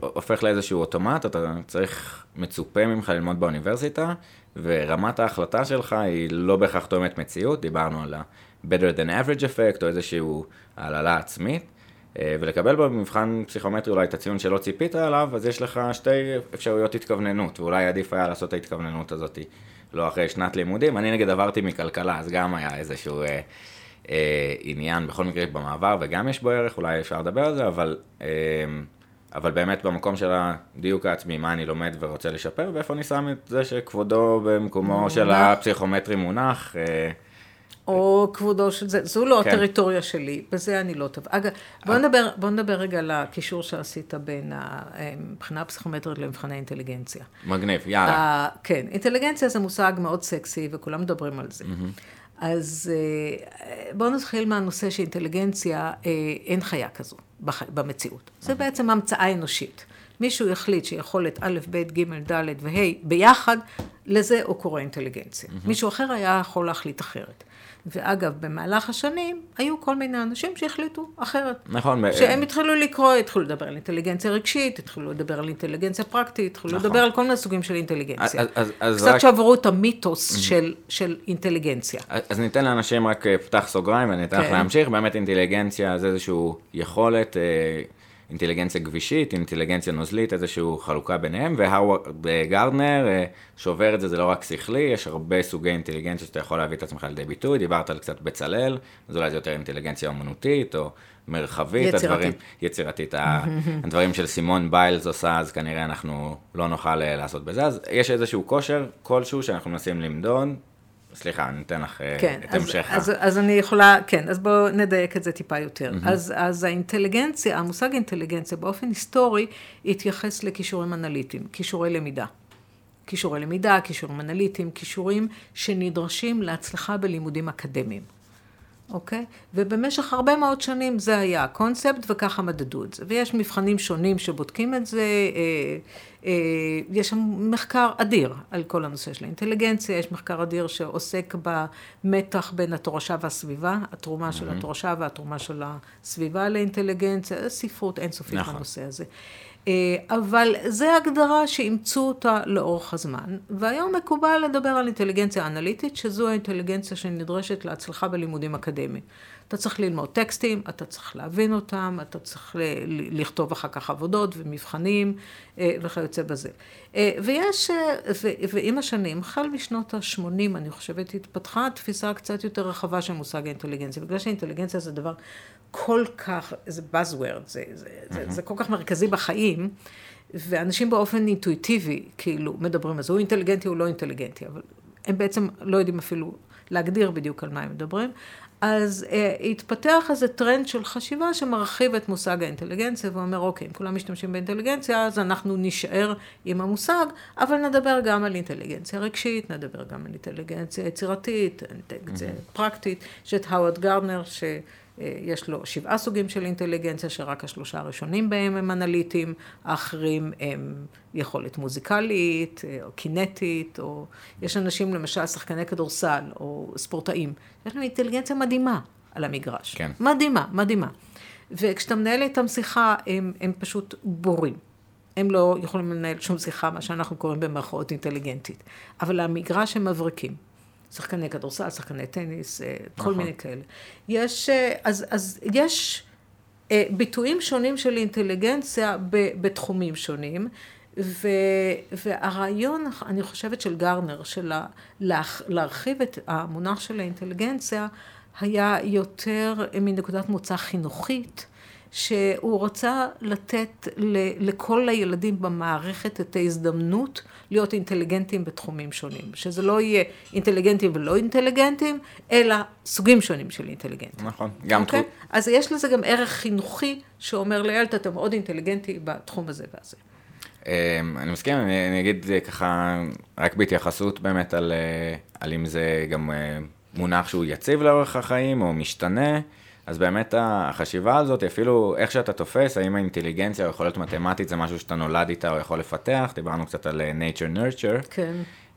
הופך לאיזשהו אוטומט, אתה צריך, מצופה ממך ללמוד באוניברסיטה, ורמת ההחלטה שלך היא לא בהכרח תואמת מציאות, דיברנו על ה-better than average effect, או איזשהו העללה עצמית, אה, ולקבל במבחן פסיכומטרי אולי את הציון שלא ציפית עליו, אז יש לך שתי אפשרויות התכווננות, ואולי עדיף היה לעשות את ההתכווננות הזאת לא אחרי שנת לימודים. אני נגד עברתי מכלכלה, אז גם היה איזשהו אה, אה, עניין בכל מקרה במעבר, וגם יש בו ערך, אולי אפשר לדבר על זה, אבל... אה, אבל באמת במקום של הדיוק העצמי, מה אני לומד ורוצה לשפר, ואיפה אני שם את זה שכבודו במקומו מונח. של הפסיכומטרי מונח. אה, או כבודו של זה, זו לא כן. הטריטוריה שלי, בזה אני לא טוב. אגב, בוא אה. נדבר, בוא נדבר רגע על הקישור שעשית בין הבחינה הפסיכומטרית למבחני אינטליגנציה. מגניב, יאללה. כן, אינטליגנציה זה מושג מאוד סקסי וכולם מדברים על זה. Mm-hmm. אז אה, בואו נתחיל מהנושא שאינטליגנציה, אין חיה כזו. בח... במציאות. זה בעצם המצאה אנושית. מישהו החליט שיכולת א', ב', ג', ד' וה' ביחד, לזה הוא קורא אינטליגנציה. מישהו אחר היה יכול להחליט אחרת. ואגב, במהלך השנים, היו כל מיני אנשים שהחליטו אחרת. נכון. שהם התחילו לקרוא, התחילו לדבר על אינטליגנציה רגשית, התחילו לדבר על אינטליגנציה פרקטית, התחילו נכון. לדבר על כל מיני סוגים של אינטליגנציה. אז- אז- אז קצת רק- שברו את המיתוס של, של אינטליגנציה. אז ניתן לאנשים רק אה, פתח סוגריים ואני אתן לך כן. להמשיך. באמת אינטליגנציה זה איזושהי יכולת, אה, אינטליגנציה גבישית, אינטליגנציה נוזלית, איזושהי חלוקה ביניהם, והרווארד אה, גרדנר אה, שובר את זה, זה לא רק שכלי, יש הרבה סוגי אינטליגנציה שאתה יכול להביא את עצמך לידי ביטוי, דיברת על קצת בצלאל, אז אולי זה יותר אינטליגנציה אומנותית או מרחבית, יצירתית. הדברים, יצירתית, הדברים של סימון ביילס עושה, אז כנראה אנחנו לא נוכל אה, לעשות בזה, אז יש איזשהו כושר כלשהו שאנחנו מנסים למדוד. סליחה, אני אתן לך אה, כן, את אז, המשך. ה- אז, אז אני יכולה, כן, אז בואו נדייק את זה טיפה יותר. Mm-hmm. אז, אז האינטליגנציה, המושג אינטליגנציה באופן היסטורי התייחס לכישורים אנליטיים, כישורי למידה. כישורי למידה, כישורים אנליטיים, כישורים שנדרשים להצלחה בלימודים אקדמיים. אוקיי? ובמשך הרבה מאוד שנים זה היה הקונספט וככה מדדו את זה. ויש מבחנים שונים שבודקים את זה, אה, אה, יש שם מחקר אדיר על כל הנושא של האינטליגנציה, יש מחקר אדיר שעוסק במתח בין התורשה והסביבה, התרומה של התורשה והתרומה של הסביבה לאינטליגנציה, ספרות אינסופית נכון. בנושא הזה. אה, אבל זו הגדרה שאימצו אותה לאורך הזמן, והיום מקובל לדבר על אינטליגנציה אנליטית, שזו האינטליגנציה שנדרשת להצלחה בלימודים אקדמיים. אתה צריך ללמוד טקסטים, אתה צריך להבין אותם, אתה צריך לכתוב אחר כך עבודות ומבחנים אה, וכיוצא בזה. אה, ויש, ועם השנים, החל משנות ה-80, אני חושבת, התפתחה תפיסה קצת יותר רחבה של מושג האינטליגנציה, בגלל שאינטליגנציה זה דבר כל כך, זה buzzword, זה, זה, זה, זה כל כך מרכזי בחיים, ואנשים באופן אינטואיטיבי, כאילו, מדברים על זה, הוא אינטליגנטי, הוא לא אינטליגנטי, אבל הם בעצם לא יודעים אפילו להגדיר בדיוק על מה הם מדברים. אז אה, התפתח איזה טרנד של חשיבה שמרחיב את מושג האינטליגנציה ואומר, אוקיי, אם כולם משתמשים באינטליגנציה, אז אנחנו נישאר עם המושג, אבל נדבר גם על אינטליגנציה רגשית, נדבר גם על אינטליגנציה יצירתית, אינטליגנציה פרקטית. יש את הווארד גרדנר, ש... יש לו שבעה סוגים של אינטליגנציה, שרק השלושה הראשונים בהם הם אנליטיים, האחרים הם יכולת מוזיקלית, אה, או קינטית, או יש אנשים, למשל, שחקני כדורסל, או ספורטאים, יש להם אינטליגנציה מדהימה על המגרש. כן. מדהימה, מדהימה. וכשאתה מנהל איתם שיחה, הם, הם פשוט בורים. הם לא יכולים לנהל שום שיחה, מה שאנחנו קוראים במרכאות אינטליגנטית. אבל המגרש הם מבריקים. שחקני כדורסל, שחקני טניס, אה, כל נכון. מיני כאלה. יש, אה, אז, אז יש אה, ביטויים שונים של אינטליגנציה בתחומים שונים, ו, והרעיון, אני חושבת, של גרנר, של ה- להח- להרחיב את המונח של האינטליגנציה, היה יותר מנקודת מוצא חינוכית. שהוא רצה לתת ל- לכל הילדים במערכת את ההזדמנות להיות אינטליגנטים בתחומים שונים. שזה לא יהיה אינטליגנטים ולא אינטליגנטים, אלא סוגים שונים של אינטליגנטים. נכון, גם אוקיי? תחום. אז יש לזה גם ערך חינוכי שאומר לילד, אתה מאוד אינטליגנטי בתחום הזה והזה. אמ, אני מסכים, אני, אני אגיד אה, ככה, רק בהתייחסות באמת על, אה, על אם זה גם אה, מונח שהוא יציב לאורך החיים או משתנה, אז באמת החשיבה הזאת, אפילו איך שאתה תופס, האם האינטליגנציה או יכולת מתמטית זה משהו שאתה נולד איתה או יכול לפתח, דיברנו קצת על אה, nature nurture. כן.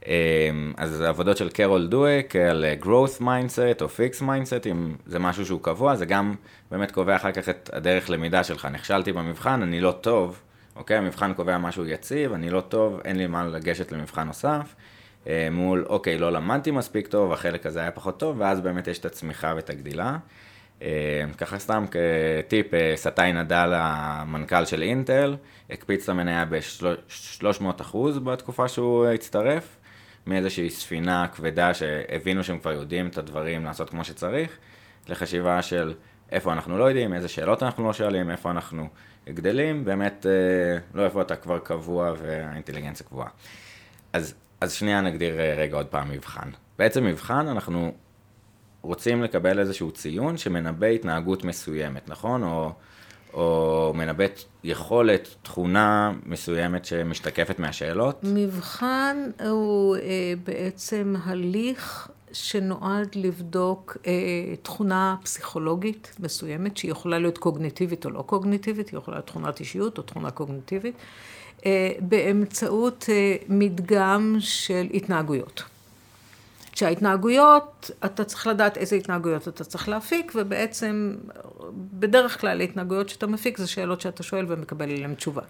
אמ, אז עבודות של קרול דואק על אה, growth mindset או fix mindset, אם זה משהו שהוא קבוע, זה גם באמת קובע אחר כך את הדרך למידה שלך. נכשלתי במבחן, אני לא טוב, אוקיי? המבחן קובע משהו יציב, אני לא טוב, אין לי מה לגשת למבחן נוסף. אה, מול, אוקיי, לא למדתי מספיק טוב, החלק הזה היה פחות טוב, ואז באמת יש את הצמיחה ואת הגדילה. אה, ככה סתם כטיפ, אה, סטאי נדל, המנכ"ל של אינטל, הקפיץ את המניה ב-300 אחוז בתקופה שהוא הצטרף, מאיזושהי ספינה כבדה שהבינו שהם כבר יודעים את הדברים לעשות כמו שצריך, לחשיבה של איפה אנחנו לא יודעים, איזה שאלות אנחנו לא שואלים, איפה אנחנו גדלים, באמת אה, לא איפה אתה כבר קבוע והאינטליגנציה קבועה. אז, אז שנייה נגדיר רגע עוד פעם מבחן. בעצם מבחן אנחנו רוצים לקבל איזשהו ציון שמנבא התנהגות מסוימת, נכון? או, או מנבא יכולת, תכונה מסוימת שמשתקפת מהשאלות. מבחן הוא אה, בעצם הליך שנועד לבדוק אה, תכונה פסיכולוגית מסוימת, שהיא יכולה להיות קוגניטיבית או לא קוגניטיבית, היא יכולה להיות תכונת אישיות או תכונה קוגניטיבית, אה, באמצעות אה, מדגם של התנהגויות. שההתנהגויות, אתה צריך לדעת איזה התנהגויות אתה צריך להפיק, ובעצם בדרך כלל התנהגויות שאתה מפיק זה שאלות שאתה שואל ומקבל עליהן תשובה.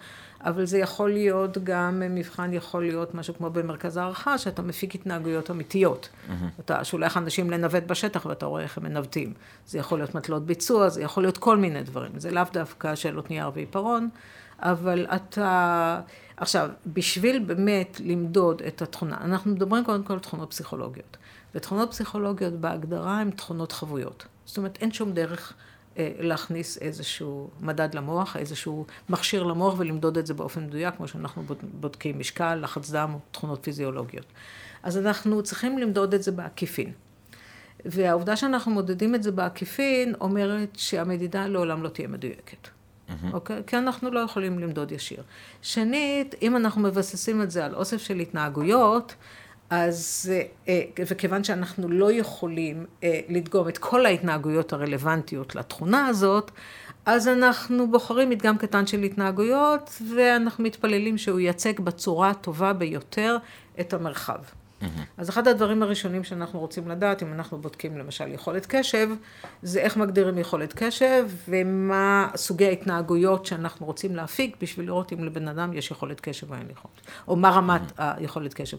אבל זה יכול להיות גם, מבחן יכול להיות משהו כמו במרכז הערכה, שאתה מפיק התנהגויות אמיתיות. Mm-hmm. אתה שולח אנשים לנווט בשטח ואתה רואה איך הם מנווטים. זה יכול להיות מטלות ביצוע, זה יכול להיות כל מיני דברים. זה לאו דווקא שאלות נייר ועיפרון, אבל אתה... עכשיו, בשביל באמת למדוד את התכונה, אנחנו מדברים קודם כל על תכונות פסיכולוגיות. ותכונות פסיכולוגיות בהגדרה הן תכונות חבויות. זאת אומרת, אין שום דרך אה, להכניס איזשהו מדד למוח, איזשהו מכשיר למוח ולמדוד את זה באופן מדויק, כמו שאנחנו בודקים משקל, לחץ דם תכונות פיזיולוגיות. אז אנחנו צריכים למדוד את זה בעקיפין. והעובדה שאנחנו מודדים את זה בעקיפין אומרת שהמדידה לעולם לא תהיה מדויקת. Mm-hmm. אוקיי? כי אנחנו לא יכולים למדוד ישיר. שנית, אם אנחנו מבססים את זה על אוסף של התנהגויות, אז, אה, וכיוון שאנחנו לא יכולים אה, לדגום את כל ההתנהגויות הרלוונטיות לתכונה הזאת, אז אנחנו בוחרים מדגם קטן של התנהגויות, ואנחנו מתפללים שהוא ייצג בצורה הטובה ביותר את המרחב. Mm-hmm. אז אחד הדברים הראשונים שאנחנו רוצים לדעת, אם אנחנו בודקים למשל יכולת קשב, זה איך מגדירים יכולת קשב, ומה סוגי ההתנהגויות שאנחנו רוצים להפיק בשביל לראות אם לבן אדם יש יכולת קשב או אין יכולת, או מה רמת mm-hmm. היכולת קשב.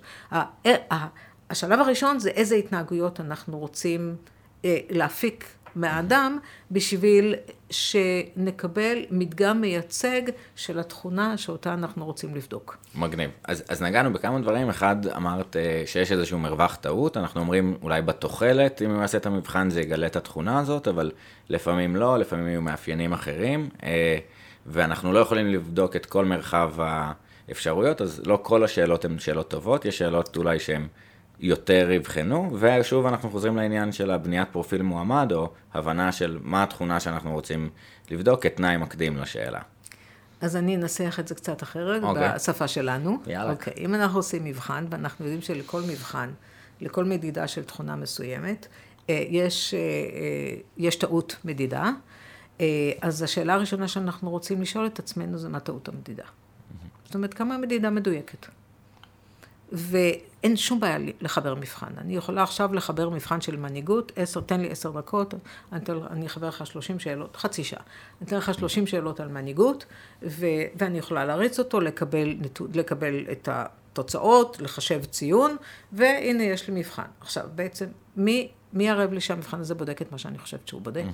השלב הראשון זה איזה התנהגויות אנחנו רוצים אה, להפיק מהאדם בשביל שנקבל מדגם מייצג של התכונה שאותה אנחנו רוצים לבדוק. מגניב. אז, אז נגענו בכמה דברים. אחד, אמרת אה, שיש איזשהו מרווח טעות. אנחנו אומרים אולי בתוחלת, אם יעשה את המבחן זה יגלה את התכונה הזאת, אבל לפעמים לא, לפעמים יהיו מאפיינים אחרים. אה, ואנחנו לא יכולים לבדוק את כל מרחב האפשרויות, אז לא כל השאלות הן שאלות טובות, יש שאלות אולי שהן... יותר יבחנו, ושוב אנחנו חוזרים לעניין של הבניית פרופיל מועמד, או הבנה של מה התכונה שאנחנו רוצים לבדוק כתנאי מקדים לשאלה. אז אני אנסח את זה קצת אחרת, okay. אוקיי. בשפה שלנו. יאללה. אוקיי, okay. אם אנחנו עושים מבחן, ואנחנו יודעים שלכל מבחן, לכל מדידה של תכונה מסוימת, אה, יש, אה, אה, יש טעות מדידה, אז השאלה הראשונה שאנחנו רוצים לשאול את עצמנו זה מה טעות המדידה. Mm-hmm. זאת אומרת, כמה המדידה מדויקת. ואין שום בעיה לחבר מבחן. אני יכולה עכשיו לחבר מבחן של מנהיגות, עשר, תן לי עשר דקות, אני, אני אחבר לך שלושים שאלות, חצי שעה. אני אתן לך שלושים שאלות על מנהיגות, ו, ואני יכולה להריץ אותו, לקבל, לקבל את התוצאות, לחשב ציון, והנה יש לי מבחן. עכשיו, בעצם, מי, מי ערב לי שהמבחן הזה בודק את מה שאני חושבת שהוא בודק?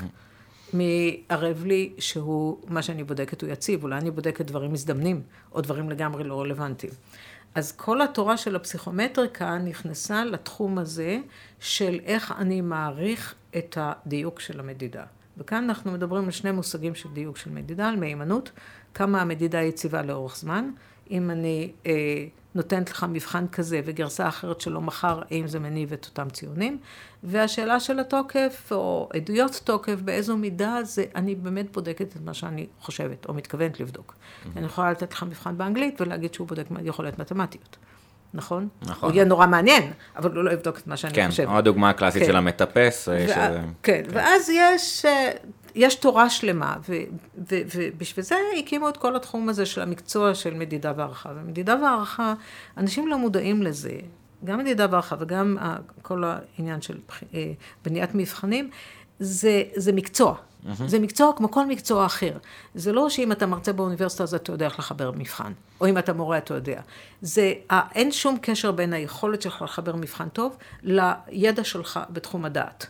מי ערב לי שהוא, מה שאני בודקת הוא יציב, אולי אני בודקת דברים מזדמנים, או דברים לגמרי לא רלוונטיים. אז כל התורה של הפסיכומטריקה נכנסה לתחום הזה של איך אני מעריך את הדיוק של המדידה. וכאן אנחנו מדברים על שני מושגים של דיוק של מדידה, על מהימנות, כמה המדידה יציבה לאורך זמן. אם אני אה, נותנת לך מבחן כזה וגרסה אחרת שלו מחר, האם זה מניב את אותם ציונים. והשאלה של התוקף, או עדויות תוקף, באיזו מידה זה, אני באמת בודקת את מה שאני חושבת, או מתכוונת לבדוק. Mm-hmm. אני יכולה לתת לך מבחן באנגלית ולהגיד שהוא בודק יכולות מתמטיות. נכון? נכון. הוא יהיה נורא מעניין, אבל הוא לא יבדוק את מה שאני כן, חושבת. כן, הדוגמה הקלאסית כן. של המטפס. אה, ו... שזה... כן, כן, ואז יש, אה, יש תורה שלמה, ובשביל זה הקימו את כל התחום הזה של המקצוע של מדידה והערכה. ומדידה והערכה, אנשים לא מודעים לזה. גם מדידה והערכה וגם כל העניין של אה, בניית מבחנים, זה, זה מקצוע. Mm-hmm. זה מקצוע כמו כל מקצוע אחר. זה לא שאם אתה מרצה באוניברסיטה אז אתה יודע איך לחבר מבחן, או אם אתה מורה אתה יודע. זה, אין שום קשר בין היכולת שלך לחבר מבחן טוב לידע שלך בתחום הדעת.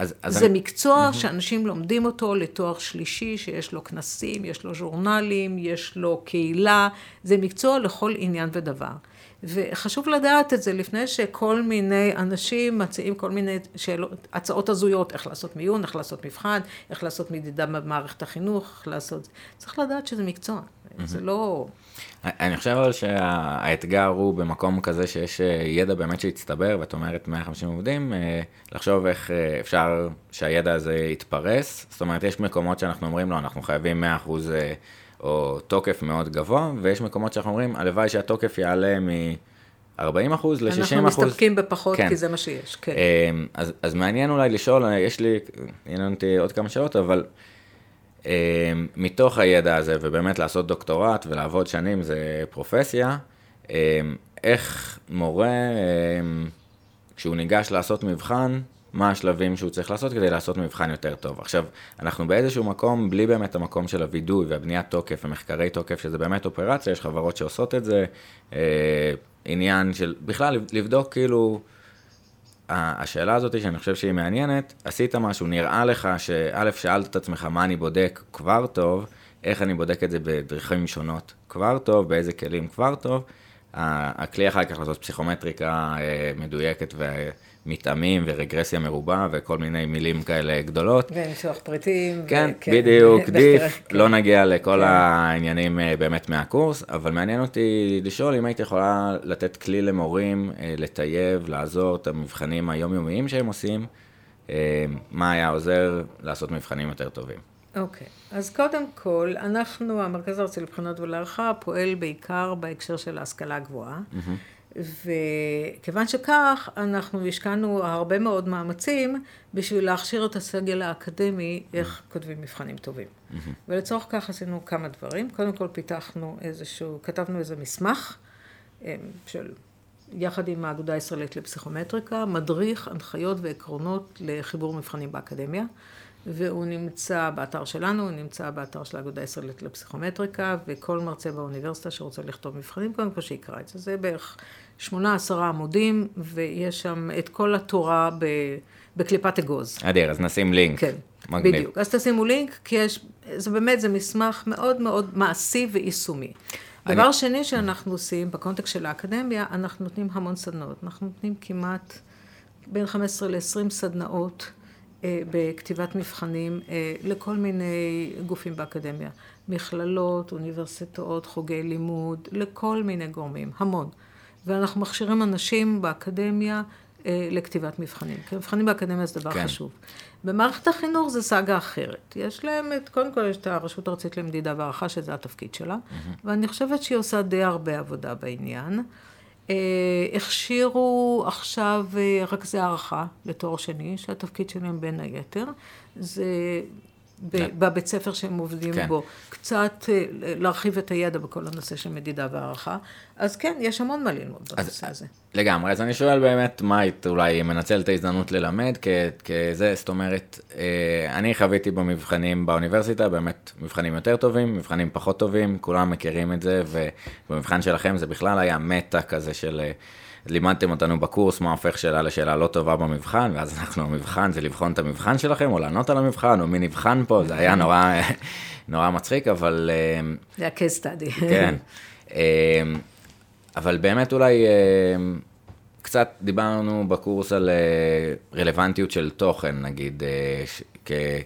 אז, אז זה אני... מקצוע mm-hmm. שאנשים לומדים אותו לתואר שלישי, שיש לו כנסים, יש לו ז'ורנלים, יש לו קהילה, זה מקצוע לכל עניין ודבר. וחשוב לדעת את זה לפני שכל מיני אנשים מציעים כל מיני שאלות, הצעות הזויות, איך לעשות מיון, איך לעשות מבחן, איך לעשות מדידה במערכת החינוך, איך לעשות... צריך לדעת שזה מקצוע, mm-hmm. זה לא... אני חושב אבל שהאתגר הוא במקום כזה שיש אה, ידע באמת שהצטבר, ואת אומרת 150 עובדים, אה, לחשוב איך אה, אפשר שהידע הזה יתפרס. זאת אומרת, יש מקומות שאנחנו אומרים לו, אנחנו חייבים 100% או תוקף מאוד גבוה, ויש מקומות שאנחנו אומרים, הלוואי שהתוקף יעלה מ... 40 אחוז ל-60 אחוז. אנחנו מסתפקים בפחות, כן. כי זה מה שיש, כן. אמ, אז, אז מעניין אולי לשאול, יש לי, עניין אותי עוד כמה שאלות, אבל אמ, מתוך הידע הזה, ובאמת לעשות דוקטורט ולעבוד שנים זה פרופסיה, אמ, איך מורה, כשהוא ניגש לעשות מבחן, מה השלבים שהוא צריך לעשות כדי לעשות מבחן יותר טוב. עכשיו, אנחנו באיזשהו מקום, בלי באמת המקום של הווידוי והבניית תוקף ומחקרי תוקף, שזה באמת אופרציה, יש חברות שעושות את זה, אה, עניין של, בכלל, לבדוק כאילו, השאלה הזאת שאני חושב שהיא מעניינת, עשית משהו, נראה לך שא', שאלת את עצמך מה אני בודק כבר טוב, איך אני בודק את זה בדרכים שונות כבר טוב, באיזה כלים כבר טוב. הכלי אחר כך לעשות פסיכומטריקה אה, מדויקת ומתאמים ורגרסיה מרובה וכל מיני מילים כאלה גדולות. וניסוח פריטים. כן, וכן, בדיוק, דיף, כן. לא נגיע לכל כן. העניינים אה, באמת מהקורס, אבל מעניין אותי לשאול אם היית יכולה לתת כלי למורים, אה, לטייב, לעזור את המבחנים היומיומיים שהם עושים, מה היה עוזר לעשות מבחנים יותר טובים. אוקיי, okay. אז קודם כל, אנחנו, המרכז הארצי לבחינות ולהערכה, פועל בעיקר בהקשר של ההשכלה הגבוהה. Mm-hmm. וכיוון שכך, אנחנו השקענו הרבה מאוד מאמצים בשביל להכשיר את הסגל האקדמי איך כותבים מבחנים טובים. Mm-hmm. ולצורך כך עשינו כמה דברים. קודם כל פיתחנו איזשהו, כתבנו איזה מסמך אה, של, יחד עם האגודה הישראלית לפסיכומטריקה, מדריך, הנחיות ועקרונות לחיבור מבחנים באקדמיה. והוא נמצא באתר שלנו, הוא נמצא באתר של האגודה הישראלית לפסיכומטריקה, וכל מרצה באוניברסיטה שרוצה לכתוב מבחנים, קודם כל שיקרא את זה. זה בערך שמונה עשרה עמודים, ויש שם את כל התורה ב... בקליפת אגוז. אדיר, אז נשים לינק. כן, מגניב. בדיוק. אז תשימו לינק, כי יש, זה באמת, זה מסמך מאוד מאוד מעשי ויישומי. אני... דבר שני שאנחנו עושים, בקונטקסט של האקדמיה, אנחנו נותנים המון סדנאות. אנחנו נותנים כמעט בין 15 ל-20 סדנאות. אה, בכתיבת מבחנים אה, לכל מיני גופים באקדמיה. מכללות, אוניברסיטאות, חוגי לימוד, לכל מיני גורמים, המון. ואנחנו מכשירים אנשים באקדמיה אה, לכתיבת מבחנים. כי מבחנים באקדמיה זה דבר כן. חשוב. במערכת החינוך זה סאגה אחרת. יש להם את, קודם כל יש את הרשות הארצית למדידה והערכה, שזה התפקיד שלה, mm-hmm. ואני חושבת שהיא עושה די הרבה עבודה בעניין. אה, הכשירו עכשיו אה, רכזי הערכה לתואר שני, שהתפקיד שלהם בין היתר זה כן. בבית ספר שהם עובדים כן. בו, קצת אה, להרחיב את הידע בכל הנושא של מדידה והערכה. אז כן, יש המון מה ללמוד בנושא הזה. לגמרי, אז אני שואל באמת, מה היית אולי מנצל את ההזדמנות ללמד כזה, זאת אומרת, אה, אני חוויתי במבחנים באוניברסיטה, באמת מבחנים יותר טובים, מבחנים פחות טובים, כולם מכירים את זה, ובמבחן שלכם זה בכלל היה מטה כזה של... אה, לימדתם אותנו בקורס מה הופך שאלה לשאלה לא טובה במבחן, ואז אנחנו, המבחן זה לבחון את המבחן שלכם, או לענות על המבחן, או מי נבחן פה, זה היה נורא, נורא מצחיק, אבל... זה היה case study. כן. אבל באמת אולי קצת דיברנו בקורס על רלוונטיות של תוכן, נגיד,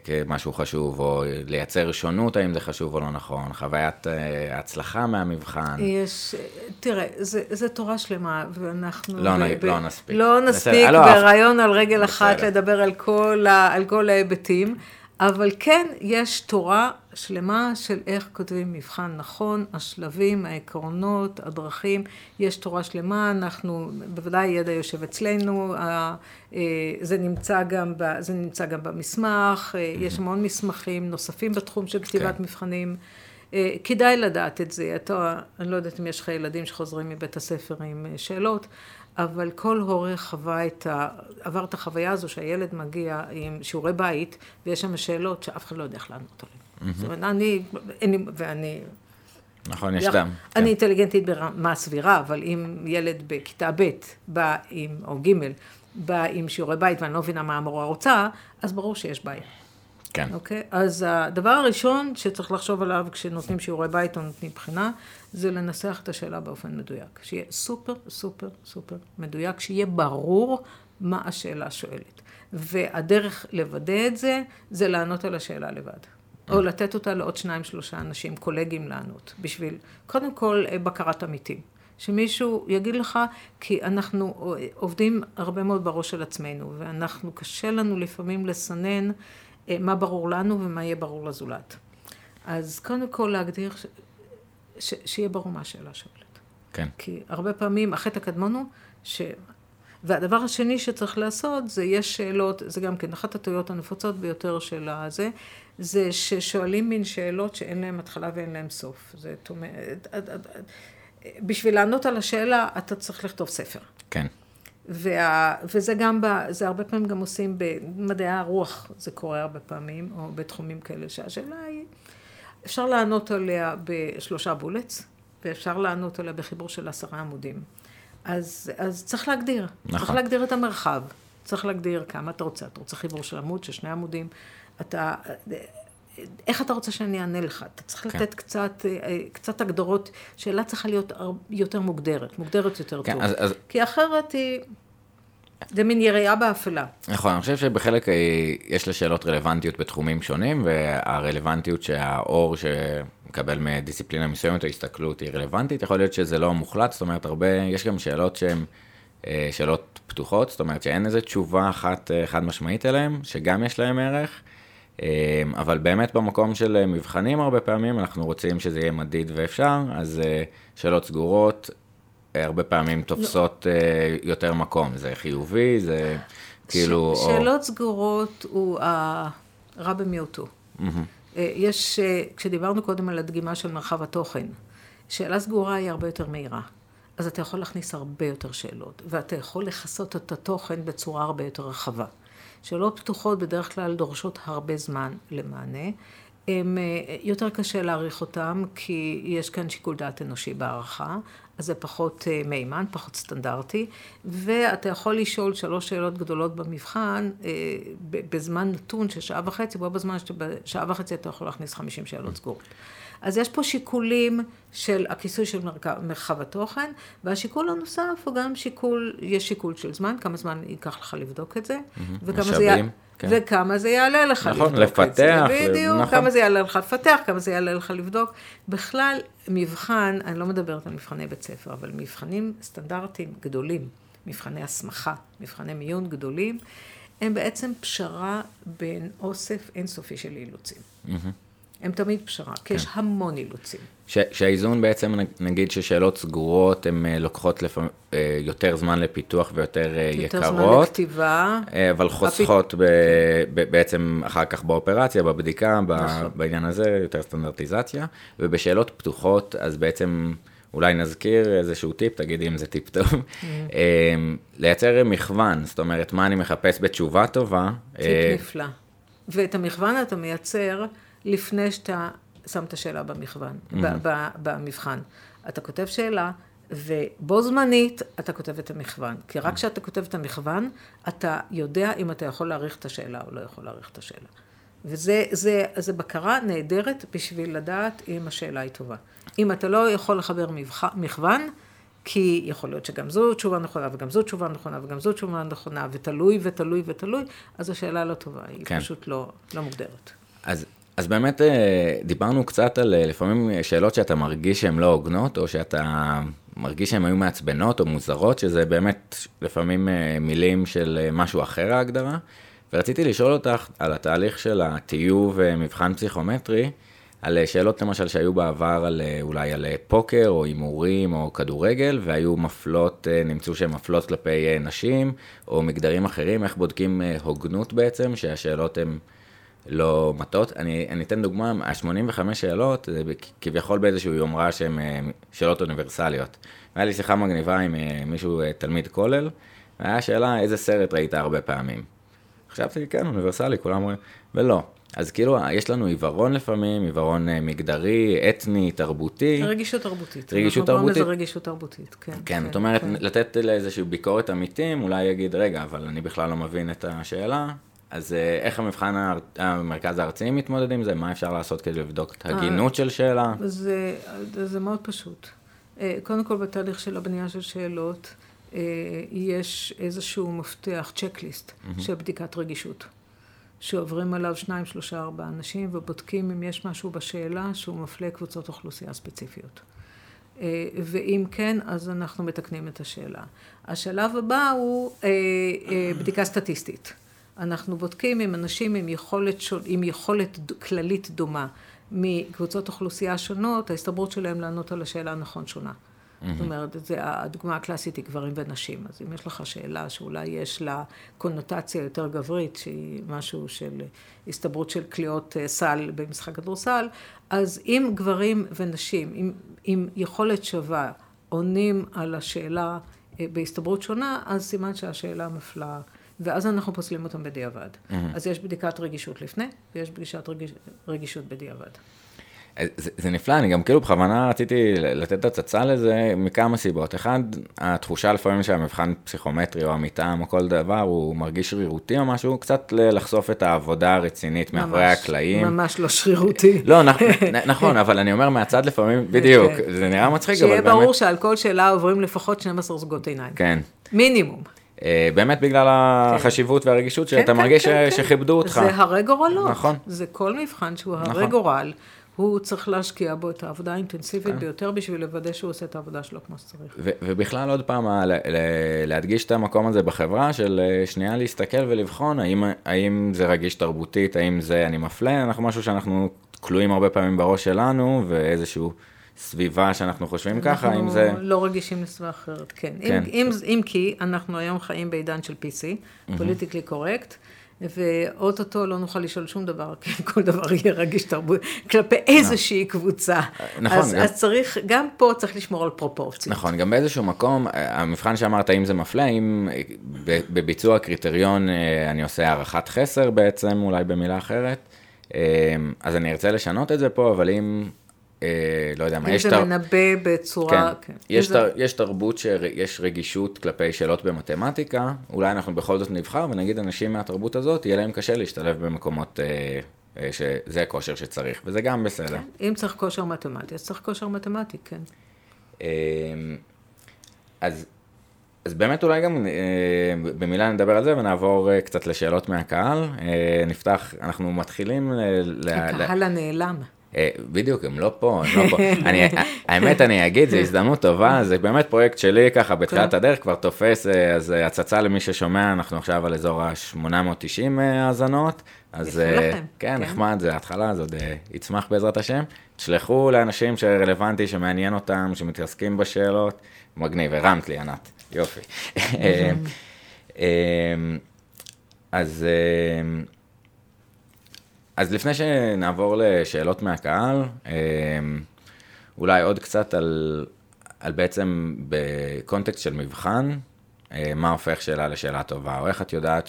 כמשהו חשוב, או לייצר שונות, האם זה חשוב או לא נכון, חוויית הצלחה מהמבחן. יש, תראה, זה, זה תורה שלמה, ואנחנו... לא, ב, ב, לא נספיק. לא נספיק ברעיון על רגל אחת לדבר על כל, על כל ההיבטים. אבל כן, יש תורה שלמה של איך כותבים מבחן נכון, השלבים, העקרונות, הדרכים, יש תורה שלמה, אנחנו, בוודאי ידע יושב אצלנו, אה, זה נמצא גם, ב, זה נמצא גם במסמך, אה, יש המון מסמכים נוספים בתחום של כתיבת כן. מבחנים. אה, כדאי לדעת את זה, אתה, אני לא יודעת אם יש לך ילדים שחוזרים מבית הספר עם שאלות, אבל כל הורה חווה את ה... עבר את החוויה הזו שהילד מגיע עם שיעורי בית, ויש שם שאלות שאף אחד לא יודע איך לענות עליהן. Mm-hmm. זאת אומרת, אני, אני, ואני... נכון, יש דם. אני כן. אינטליגנטית ברמה סבירה, אבל אם ילד בכיתה ב' בא עם, או ג', בא עם שיעורי בית ואני לא מבינה מה המורה רוצה, אז ברור שיש בעיה. כן. אוקיי? אז הדבר הראשון שצריך לחשוב עליו כשנותנים שיעורי בית או נותנים בחינה, זה לנסח את השאלה באופן מדויק. שיהיה סופר, סופר, סופר מדויק, שיהיה ברור מה השאלה שואלת. והדרך לוודא את זה, זה לענות על השאלה לבד. או לתת אותה לעוד שניים, שלושה אנשים, קולגים לענות, בשביל, קודם כל, בקרת עמיתים. שמישהו יגיד לך, כי אנחנו עובדים הרבה מאוד בראש של עצמנו, ואנחנו, קשה לנו לפעמים לסנן אה, מה ברור לנו ומה יהיה ברור לזולת. אז קודם כל להגדיר ש... שיהיה ברור מה השאלה שואלת. כן. כי הרבה פעמים החטא הקדמון הוא ש... והדבר השני שצריך לעשות זה יש שאלות, זה גם כן אחת הטעויות הנפוצות ביותר של הזה, זה ששואלים מין שאלות שאין להן התחלה ואין להן סוף. זאת אומרת, בשביל לענות על השאלה אתה צריך לכתוב ספר. כן. וה, וזה גם, ב, זה הרבה פעמים גם עושים במדעי הרוח, זה קורה הרבה פעמים, או בתחומים כאלה, שהשאלה היא, אפשר לענות עליה בשלושה בולטס, ואפשר לענות עליה בחיבור של עשרה עמודים. אז, אז צריך להגדיר, נכון. צריך להגדיר את המרחב, צריך להגדיר כמה אתה רוצה, אתה רוצה חיבור של עמוד, של שני עמודים, אתה, איך אתה רוצה שאני אענה לך? אתה צריך כן. לתת קצת, קצת הגדרות, שאלה צריכה להיות יותר מוגדרת, מוגדרת יותר כן, טוב. אז, אז... כי אחרת היא... זה מין יריעה באפלה. נכון, אני חושב שבחלק אה, יש לשאלות רלוונטיות בתחומים שונים, והרלוונטיות שהאור שמקבל מדיסציפלינה מסוימת או הסתכלות היא רלוונטית, יכול להיות שזה לא מוחלט, זאת אומרת, הרבה, יש גם שאלות שהן אה, שאלות פתוחות, זאת אומרת שאין איזו תשובה אחת אה, חד משמעית אליהן, שגם יש להן ערך. אבל באמת במקום של מבחנים הרבה פעמים אנחנו רוצים שזה יהיה מדיד ואפשר, אז שאלות סגורות הרבה פעמים תופסות לא. יותר מקום, זה חיובי, זה כאילו... ש- שאלות או... סגורות הוא הרע במיעוטו. Mm-hmm. יש, אה, כשדיברנו קודם על הדגימה של מרחב התוכן, שאלה סגורה היא הרבה יותר מהירה. אז אתה יכול להכניס הרבה יותר שאלות, ואתה יכול לכסות את התוכן בצורה הרבה יותר רחבה. שאלות פתוחות בדרך כלל דורשות הרבה זמן למענה. הם, יותר קשה להעריך אותם, כי יש כאן שיקול דעת אנושי בהערכה. אז זה פחות אה, מהימן, פחות סטנדרטי, ואתה יכול לשאול שלוש שאלות גדולות במבחן אה, בזמן נתון של שעה וחצי, בו בזמן שבשעה וחצי אתה יכול להכניס 50 שאלות סגורות. אז יש פה שיקולים של הכיסוי של מרחב התוכן, והשיקול הנוסף הוא גם שיקול, יש שיקול של זמן, כמה זמן ייקח לך לבדוק את זה, וכמה זה... כן. וכמה זה יעלה לך נכון, לבדוק לפתח, את זה. בדיוק, נכון. כמה זה יעלה לך לפתח, כמה זה יעלה לך לבדוק. בכלל, מבחן, אני לא מדברת על מבחני בית ספר, אבל מבחנים סטנדרטיים גדולים, מבחני הסמכה, מבחני מיון גדולים, הם בעצם פשרה בין אוסף אינסופי של אילוצים. Mm-hmm. הם תמיד פשרה, כי יש כן. המון אילוצים. שהאיזון בעצם, נגיד ששאלות סגורות, הן אה, לוקחות לפעמים אה, יותר זמן לפיתוח ויותר אה, יותר יקרות. יותר זמן לכתיבה. אבל חוסכות הפ... ב, בעצם אחר כך באופרציה, בבדיקה, נכון. בעניין הזה, יותר סטנדרטיזציה. ובשאלות פתוחות, אז בעצם... אולי נזכיר איזשהו טיפ, תגידי אם זה טיפ טוב, mm. לייצר מכוון, זאת אומרת, מה אני מחפש בתשובה טובה. טיפ נפלא. ואת המכוון אתה מייצר לפני שאתה שם את השאלה במכוון, mm-hmm. במבחן. אתה כותב שאלה, ובו זמנית אתה כותב את המכוון. כי רק כשאתה כותב את המכוון, אתה יודע אם אתה יכול להעריך את השאלה או לא יכול להעריך את השאלה. וזה זה, זה בקרה נהדרת בשביל לדעת אם השאלה היא טובה. אם אתה לא יכול לחבר מכוון, כי יכול להיות שגם זו תשובה נכונה, וגם זו תשובה נכונה, וגם זו תשובה נכונה, ותלוי ותלוי ותלוי, אז השאלה לא טובה, היא כן. פשוט לא, לא מוגדרת. אז אז באמת אה, דיברנו קצת על אה, לפעמים שאלות שאתה מרגיש שהן לא הוגנות, או שאתה מרגיש שהן היו מעצבנות או מוזרות, שזה באמת לפעמים אה, מילים של משהו אחר ההגדרה. ורציתי לשאול אותך על התהליך של הטיוב מבחן פסיכומטרי, על שאלות למשל שהיו בעבר על אולי על פוקר או הימורים או כדורגל, והיו מפלות, נמצאו שהן מפלות כלפי נשים או מגדרים אחרים, איך בודקים הוגנות בעצם, שהשאלות הן... לא מטות. אני, אני אתן דוגמה, ה-85 שאלות, זה כביכול באיזשהו יומרה שהן אה, שאלות אוניברסליות. היה לי שיחה מגניבה עם אה, מישהו, אה, תלמיד כולל, והיה שאלה איזה סרט ראית הרבה פעמים. חשבתי, כן, אוניברסלי, כולם אומרים, ולא. אז כאילו, יש לנו עיוורון לפעמים, עיוורון מגדרי, אתני, תרבותי. רגישות תרבותית. רגישות תרבותית. אנחנו לזה רגישות תרבותית, כן. כן, זאת אומרת, כן. לתת לאיזושהי ביקורת עמיתים, אולי יגיד, רגע, אבל אני בכלל לא מבין את השאלה, אז אה, איך המבחן המרכז הארצי מתמודד עם זה? מה אפשר לעשות כדי לבדוק את הגינות של שאלה? זה, זה מאוד פשוט. אה, קודם כל, בתהליך של הבנייה של שאלות, אה, יש איזשהו מפתח, צ'קליסט, mm-hmm. של בדיקת רגישות. שעוברים עליו שניים, שלושה, ארבעה אנשים, ובודקים אם יש משהו בשאלה שהוא מפלה קבוצות אוכלוסייה ספציפיות. ואם כן, אז אנחנו מתקנים את השאלה. השלב הבא הוא בדיקה סטטיסטית. אנחנו בודקים אם אנשים עם יכולת, עם יכולת כללית דומה מקבוצות אוכלוסייה שונות, ההסתברות שלהם לענות על השאלה נכון שונה. זאת אומרת, זה, הדוגמה הקלאסית היא גברים ונשים. אז אם יש לך שאלה שאולי יש לה קונוטציה יותר גברית, שהיא משהו של הסתברות של קליעות אה, סל במשחק כדורסל, אז אם גברים ונשים, עם, עם יכולת שווה, עונים על השאלה אה, בהסתברות שונה, אז סימן שהשאלה מפלה. ואז אנחנו פוסלים אותם בדיעבד. Mm-hmm. אז יש בדיקת רגישות לפני, ויש בדיקת רגיש, רגישות בדיעבד. זה, זה נפלא, אני גם כאילו בכוונה רציתי לתת הצצה לזה מכמה סיבות. אחד, התחושה לפעמים שהמבחן פסיכומטרי או המטעם או כל דבר הוא מרגיש שרירותי או משהו, קצת לחשוף את העבודה הרצינית ממש, מאחורי הקלעים. ממש לא שרירותי. לא, נ, נכון, אבל אני אומר מהצד לפעמים, בדיוק, כן. זה נראה מצחיק, אבל באמת... שיהיה ברור שעל כל שאלה עוברים לפחות 12 זוגות עיניים. כן. מינימום. אה, באמת בגלל כן. החשיבות והרגישות שאתה כן, מרגיש כן, שכיבדו אותך. זה הרי גורלות. נכון. זה כל מבחן שהוא הרי נכון. גורל. הוא צריך להשקיע בו את העבודה האינטנסיבית כן. ביותר בשביל לוודא שהוא עושה את העבודה שלו כמו שצריך. ובכלל עוד פעם, להדגיש את המקום הזה בחברה של אה, שנייה להסתכל ולבחון האם, האם זה רגיש תרבותית, האם זה אני מפלה, אנחנו משהו שאנחנו כלואים הרבה פעמים bראש שלנו ואיזשהו... סביבה שאנחנו חושבים ככה, אם זה... אנחנו לא רגישים לסביבה אחרת, כן. כן. אם, אם, אם כי אנחנו היום חיים בעידן של PC, politically correct, ואו-טו-טו לא נוכל לשאול שום דבר, כי כל דבר יהיה רגיש תרבותית, כלפי איזושהי קבוצה. נכון. אז, גם... אז צריך, גם פה צריך לשמור על פרופורציות. נכון, גם באיזשהו מקום, המבחן שאמרת, האם זה מפלה, אם בביצוע קריטריון אה, אני עושה הערכת חסר בעצם, אולי במילה אחרת, אה, אז אני ארצה לשנות את זה פה, אבל אם... אה, לא יודע מה, יש... אם זה מנבא בצורה... כן, כן. יש, זה... תר, יש תרבות שיש רגישות כלפי שאלות במתמטיקה, אולי אנחנו בכל זאת נבחר ונגיד אנשים מהתרבות הזאת, יהיה להם קשה להשתלב במקומות אה, אה, שזה כושר שצריך, וזה גם בסדר. כן. אם צריך כושר מתמטי, אז צריך כושר מתמטי, כן. אה, אז, אז באמת אולי גם אה, במילה נדבר על זה ונעבור אה, קצת לשאלות מהקהל. אה, נפתח, אנחנו מתחילים... ל, הקהל. הנעלם. אה, בדיוק, הם לא פה, הם לא פה. אני, האמת, אני אגיד, זו הזדמנות טובה, זה באמת פרויקט שלי ככה בתחילת כן. הדרך, כבר תופס, אה, אז אה, הצצה למי ששומע, אנחנו עכשיו על אזור ה-890 האזנות. אז כן, נחמד, זה ההתחלה, זה עוד יצמח בעזרת השם. תשלחו לאנשים שרלוונטי, שמעניין אותם, שמתעסקים בשאלות. מגניב, הרמת לי, ענת, יופי. אז... אז לפני שנעבור לשאלות מהקהל, אמ, אולי עוד קצת על, על בעצם בקונטקסט של מבחן, אה, מה הופך שאלה לשאלה טובה, או איך את יודעת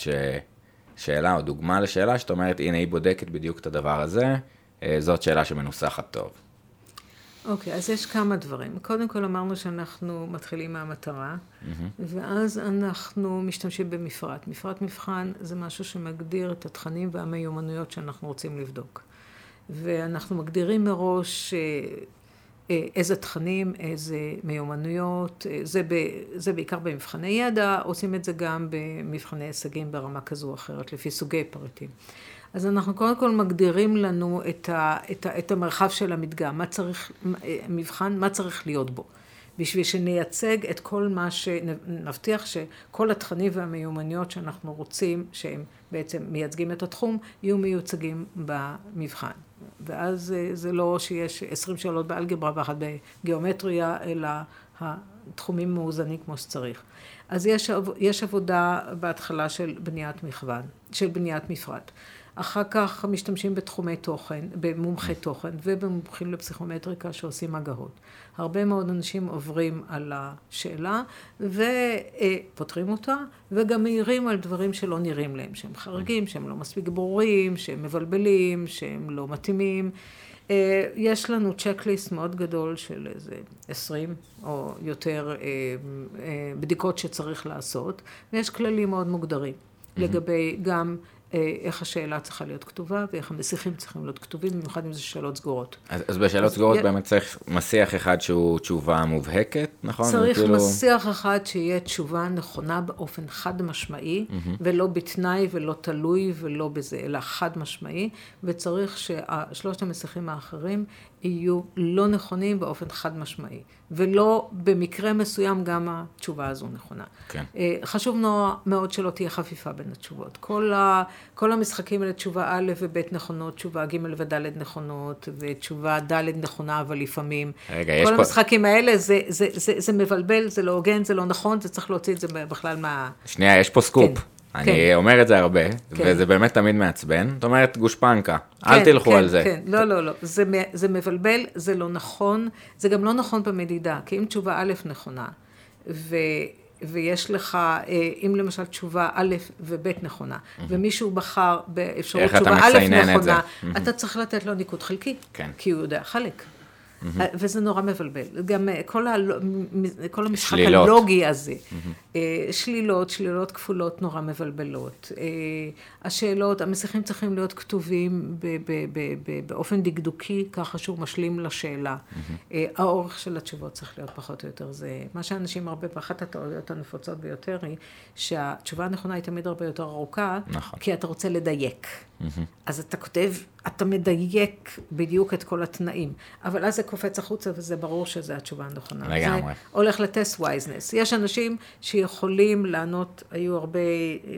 ששאלה או דוגמה לשאלה שאת אומרת, הנה היא בודקת בדיוק את הדבר הזה, אה, זאת שאלה שמנוסחת טוב. אוקיי, okay, אז יש כמה דברים. קודם כל אמרנו שאנחנו מתחילים מהמטרה, mm-hmm. ואז אנחנו משתמשים במפרט. מפרט מבחן זה משהו שמגדיר את התכנים והמיומנויות שאנחנו רוצים לבדוק. ואנחנו מגדירים מראש אה, אה, איזה תכנים, איזה מיומנויות, אה, זה, ב, זה בעיקר במבחני ידע, עושים את זה גם במבחני הישגים ברמה כזו או אחרת, לפי סוגי פריטים. אז אנחנו קודם כל מגדירים לנו את, ה, את, ה, את המרחב של המדגם, מה צריך, מבחן, מה צריך להיות בו. בשביל שנייצג את כל מה שנבטיח שכל התכנים והמיומנויות שאנחנו רוצים, שהם בעצם מייצגים את התחום, יהיו מיוצגים במבחן. ואז זה לא שיש עשרים שאלות באלגברה ואחת בגיאומטריה, אלא התחומים מאוזנים כמו שצריך. אז יש, יש עבודה בהתחלה של בניית מכוון, של בניית מפרט. אחר כך משתמשים בתחומי תוכן, במומחי תוכן ובמומחים לפסיכומטריקה שעושים הגהות. הרבה מאוד אנשים עוברים על השאלה ופותרים אותה וגם מעירים על דברים שלא נראים להם, שהם חריגים, שהם לא מספיק ברורים, שהם מבלבלים, שהם לא מתאימים. אה, יש לנו צ'קליסט מאוד גדול של איזה עשרים או יותר אה, אה, בדיקות שצריך לעשות, ויש כללים מאוד מוגדרים לגבי גם איך השאלה צריכה להיות כתובה ואיך המסיחים צריכים להיות כתובים, במיוחד אם זה שאלות סגורות. אז, אז בשאלות אז סגורות י... באמת צריך מסיח אחד שהוא תשובה מובהקת, נכון? צריך כאילו... מסיח אחד שיהיה תשובה נכונה באופן חד משמעי, mm-hmm. ולא בתנאי ולא תלוי ולא בזה, אלא חד משמעי, וצריך ששלושת המסיחים האחרים יהיו לא נכונים באופן חד משמעי, ולא במקרה מסוים גם התשובה הזו נכונה. כן. אה, חשוב מאוד שלא תהיה חפיפה בין התשובות. כל, ה, כל המשחקים האלה, תשובה א' וב' נכונות, תשובה ג' וד' נכונות, ותשובה ד' נכונה, אבל לפעמים... רגע, יש כל פה- המשחקים האלה, זה, זה, זה, זה מבלבל, זה לא הוגן, זה לא נכון, זה צריך להוציא את זה בכלל מה... שנייה, יש פה סקופ. כן, אני כן. אומר את זה הרבה, כן. וזה באמת תמיד מעצבן. זאת אומרת, גושפנקה, אל כן, תלכו כן, על זה. כן, לא, לא, לא. זה, זה מבלבל, זה לא נכון. זה גם לא נכון במדידה, כי אם תשובה א' נכונה, ו, ויש לך, אה, אם למשל תשובה א' וב' נכונה, ומישהו בחר באפשרות תשובה א' מציינן את? נכונה, אתה צריך לתת לו ניקוד חלקי, כן. כי הוא יודע חלק. אה, וזה נורא מבלבל. גם אה, כל, ה... כל המשחק שלילות. הלוגי הזה, אה, שלילות, שלילות כפולות נורא מבלבלות. השאלות, המסכים צריכים להיות כתובים ב- ב- ב- באופן דקדוקי, ככה שהוא משלים לשאלה. אה, האורך של התשובות צריך להיות פחות או יותר זה. מה שאנשים הרבה, אחת הטעויות הנפוצות ביותר היא שהתשובה הנכונה היא תמיד הרבה יותר ארוכה, נכון. כי אתה רוצה לדייק. אז אתה כותב, אתה מדייק בדיוק את כל התנאים, אבל אז זה קופץ החוצה וזה ברור שזו התשובה הנכונה. לגמרי. זה הולך ל test wiseness. יש אנשים שיכולים לענות, היו הרבה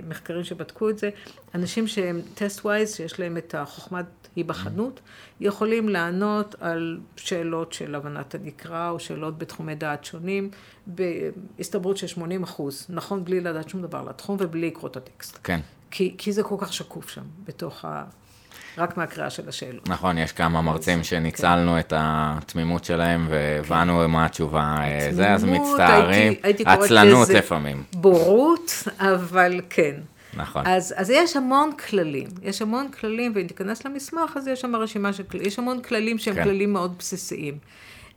מחקרים שבדקו את זה, אנשים שהם test wise, שיש להם את החוכמת היבחנות, יכולים לענות על שאלות של הבנת הנקרא, או שאלות בתחומי דעת שונים, בהסתברות של 80 אחוז, נכון? בלי לדעת שום דבר על התחום ובלי לקרוא את הטקסט. כן. כי, כי זה כל כך שקוף שם, בתוך ה... רק מהקריאה של השאלות. נכון, יש כמה מרצים שניצלנו את התמימות שלהם והבנו מה התשובה אה, זה, אז מצטערים. הייתי- הייתי עצלנות לפעמים. בורות, אבל כן. נכון. אז, אז יש המון כללים, יש המון כללים, ואם תיכנס למסמך, אז יש שם רשימה של כללים, יש המון כללים שהם כן. כללים מאוד בסיסיים.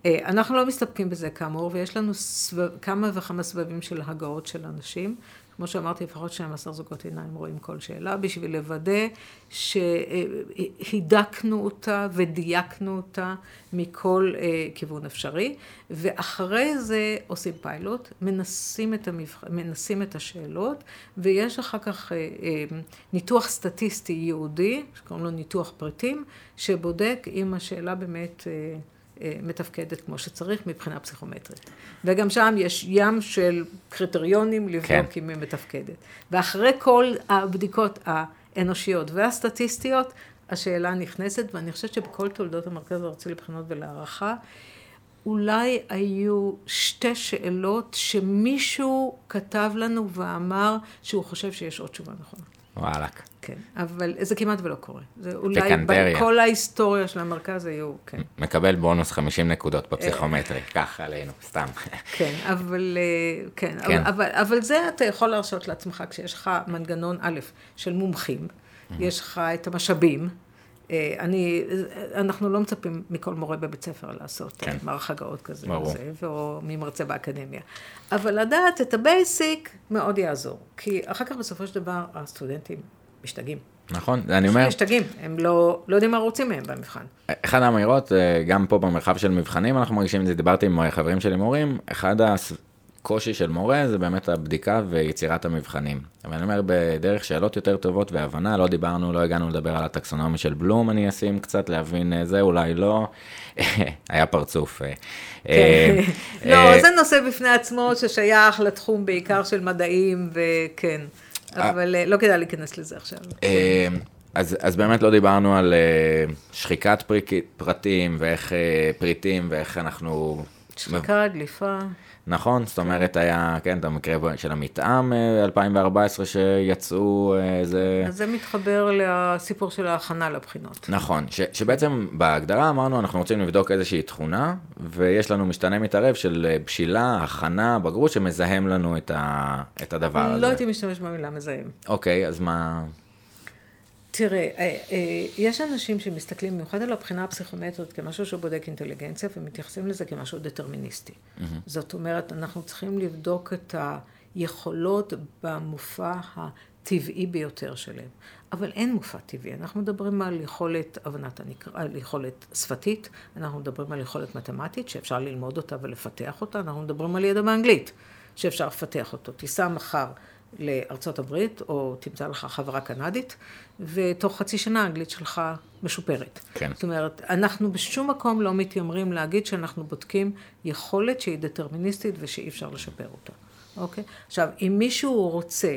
אה, אנחנו לא מסתפקים בזה כאמור, ויש לנו סבב, כמה וכמה סבבים של הגאות של אנשים. כמו שאמרתי, לפחות 12 זוגות עיניים רואים כל שאלה, בשביל לוודא שהידקנו אותה ודייקנו אותה מכל אה, כיוון אפשרי, ואחרי זה עושים פיילוט, מנסים את, המבח... מנסים את השאלות, ויש אחר כך אה, אה, ניתוח סטטיסטי ייעודי, שקוראים לו ניתוח פריטים, שבודק אם השאלה באמת... אה, מתפקדת כמו שצריך מבחינה פסיכומטרית. וגם שם יש ים של קריטריונים לבדוק כן. אם היא מתפקדת. ואחרי כל הבדיקות האנושיות והסטטיסטיות, השאלה נכנסת, ואני חושבת שבכל תולדות המרכז הארצי לבחינות ולהערכה, אולי היו שתי שאלות שמישהו כתב לנו ואמר שהוא חושב שיש עוד תשובה נכונה. וואלכ. כן, אבל זה כמעט ולא קורה. זה אולי פיקנטריה. בכל ההיסטוריה של המרכז היו, כן. מקבל בונוס 50 נקודות בפסיכומטרי, קח עלינו, סתם. כן, אבל, אה, כן, כן. אבל, אבל, אבל זה אתה יכול להרשות לעצמך כשיש לך מנגנון א' של מומחים, יש לך את המשאבים. אה, אני, אנחנו לא מצפים מכל מורה בבית ספר לעשות כן. כן. מערך הגאות כזה, ברור. וזה, או ממרצה באקדמיה. אבל לדעת את ה basic מאוד יעזור, כי אחר כך בסופו של דבר הסטודנטים משתגעים. נכון, אני אומר, משתגעים, הם לא, לא יודעים מה רוצים מהם במבחן. אחד האמירות, אה, גם פה במרחב של מבחנים אנחנו מרגישים את זה, דיברתי עם חברים שלי מורים, אחד הקושי של מורה זה באמת הבדיקה ויצירת המבחנים. אבל אני אומר, בדרך שאלות יותר טובות והבנה, לא דיברנו, לא הגענו לדבר על הטקסונומיה של בלום, אני אשים קצת להבין אה, זה, אולי לא. היה פרצוף. אה, אה, לא, אה, זה נושא בפני עצמו ששייך לתחום בעיקר של מדעים, וכן. אבל אה, לא כדאי להיכנס לזה עכשיו. אה, אז, אז באמת לא דיברנו על אה, שחיקת פרטים ואיך אה, פריטים ואיך אנחנו... שחיקה, דליפה. נכון, זאת אומרת היה, כן, את המקרה של המתאם אה, 2014 שיצאו אה, איזה... אז זה מתחבר לסיפור של ההכנה לבחינות. נכון, ש, שבעצם בהגדרה אמרנו אנחנו רוצים לבדוק איזושהי תכונה, ויש לנו משתנה מתערב של אה, בשילה, הכנה, בגרות, שמזהם לנו את, ה, את הדבר הזה. לא הייתי משתמש במילה מזהם. אוקיי, אז מה... תראה, אה, אה, יש אנשים שמסתכלים במיוחד על הבחינה הפסיכומטרית כמשהו שבודק אינטליגנציה ומתייחסים לזה כמשהו דטרמיניסטי. זאת אומרת, אנחנו צריכים לבדוק את היכולות במופע הטבעי ביותר שלהם. אבל אין מופע טבעי, אנחנו מדברים על יכולת הבנת הנקרא, על יכולת שפתית, אנחנו מדברים על יכולת מתמטית שאפשר ללמוד אותה ולפתח אותה, אנחנו מדברים על ידע באנגלית שאפשר לפתח אותו. תיסע מחר לארצות הברית, או תמצא לך חברה קנדית, ותוך חצי שנה האנגלית שלך משופרת. כן. זאת אומרת, אנחנו בשום מקום לא מתיימרים להגיד שאנחנו בודקים יכולת שהיא דטרמיניסטית ושאי אפשר לשפר אותה, אוקיי? עכשיו, אם מישהו רוצה,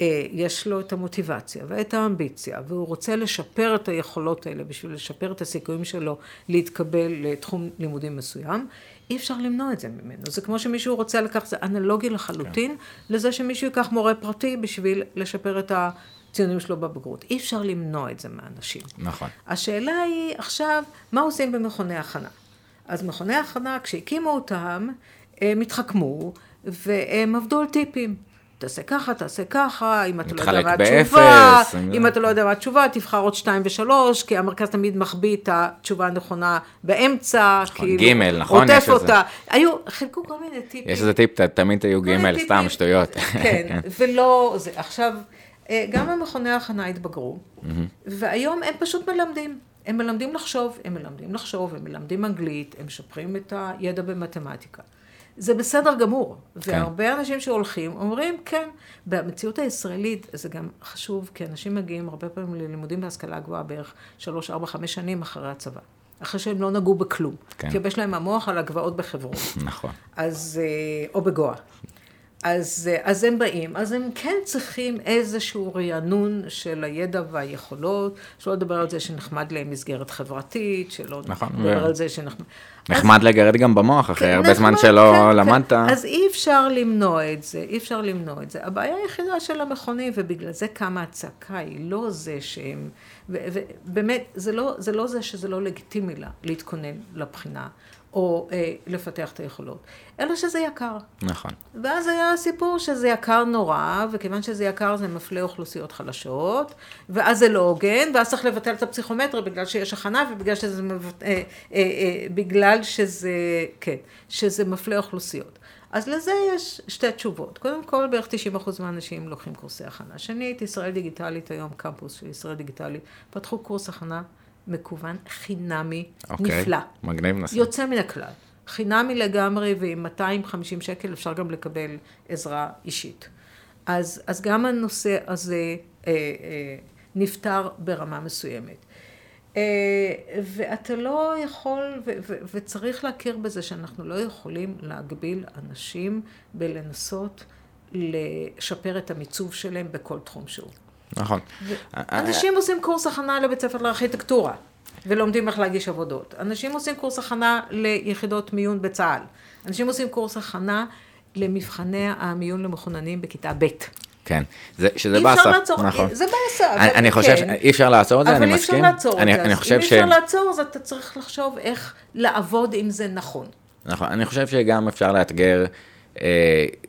אה, יש לו את המוטיבציה ואת האמביציה, והוא רוצה לשפר את היכולות האלה בשביל לשפר את הסיכויים שלו להתקבל לתחום לימודים מסוים, אי אפשר למנוע את זה ממנו. זה כמו שמישהו רוצה לקחת, זה אנלוגי לחלוטין כן. לזה שמישהו ייקח מורה פרטי בשביל לשפר את הציונים שלו בבגרות. אי אפשר למנוע את זה מאנשים. נכון. השאלה היא עכשיו, מה עושים במכוני הכנה? אז מכוני הכנה, כשהקימו אותם, הם התחכמו והם עבדו על טיפים. תעשה ככה, תעשה ככה, אם אתה לא יודע מה התשובה, אם אתה לא יודע מה התשובה, תבחר עוד שתיים ושלוש, כי המרכז תמיד מחביא את התשובה הנכונה באמצע, נכון, כאילו, גימל, נכון, עוטף אותה. היו, חילקו כל מיני טיפים. יש איזה טיפ, תמיד היו גימל, סתם שטויות. כן, ולא, זה, עכשיו, אה, גם המכוני ההכנה התבגרו, והיום הם פשוט מלמדים. הם מלמדים לחשוב, הם מלמדים לחשוב, הם מלמדים אנגלית, הם משפרים את הידע במתמטיקה. זה בסדר גמור. כן. והרבה אנשים שהולכים אומרים, כן, במציאות הישראלית זה גם חשוב, כי אנשים מגיעים הרבה פעמים ללימודים בהשכלה גבוהה בערך שלוש, ארבע, חמש שנים אחרי הצבא. אחרי שהם לא נגעו בכלום. כן. כי יש להם המוח על הגבעות בחברון. נכון. אז, אה, או בגואה. אז, אז הם באים, אז הם כן צריכים איזשהו רענון של הידע והיכולות, שלא לדבר על זה שנחמד להם מסגרת חברתית, שלא נכון, לדבר ו... על זה שנחמד... נחמד אז... לגרד גם במוח אחרי כן, הרבה נחמד, זמן שלא כן, למדת. כן. אז אי אפשר למנוע את זה, אי אפשר למנוע את זה. הבעיה היחידה של המכונים, ובגלל זה קמה הצעקה, היא לא זה שהם... ובאמת, זה לא, זה לא זה שזה לא לגיטימי לה להתכונן לבחינה. או אה, לפתח את היכולות, אלא שזה יקר. נכון. ואז היה הסיפור שזה יקר נורא, וכיוון שזה יקר זה מפלה אוכלוסיות חלשות, ואז זה לא הוגן, ואז צריך לבטל את הפסיכומטר בגלל שיש הכנה ובגלל שזה, אה, אה, אה, בגלל שזה, כן, שזה מפלה אוכלוסיות. אז לזה יש שתי תשובות. קודם כל, בערך 90% מהאנשים לוקחים קורסי הכנה. שנית, ישראל דיגיטלית היום, קמפוס של ישראל דיגיטלית, פתחו קורס הכנה מקוון חינמי אוקיי, נפלא. מגניב נסי. יוצא מן הכלל. חינמי לגמרי, ועם 250 שקל אפשר גם לקבל עזרה אישית. אז, אז גם הנושא הזה אה, אה, נפתר ברמה מסוימת. אה, ואתה לא יכול, ו, ו, וצריך להכיר בזה שאנחנו לא יכולים להגביל אנשים בלנסות לשפר את המיצוב שלהם בכל תחום שהוא. נכון. אנשים עושים קורס הכנה לבית ספר לארכיטקטורה, ולומדים איך להגיש עבודות. אנשים עושים קורס הכנה ליחידות מיון בצה"ל. אנשים עושים קורס הכנה למבחני המיון למחוננים בכיתה ב'. כן, זה, שזה באסה, אי אפשר לעצור, נכון. זה באסה, אני, אני חושב כן. שאי אפשר לעצור את זה, אני מסכים. אבל אי אפשר לעצור אני, את זה, אני חושב אם אי אפשר לעצור, אז אתה צריך לחשוב איך לעבוד עם זה נכון. נכון, אני חושב שגם אפשר לאתגר אה,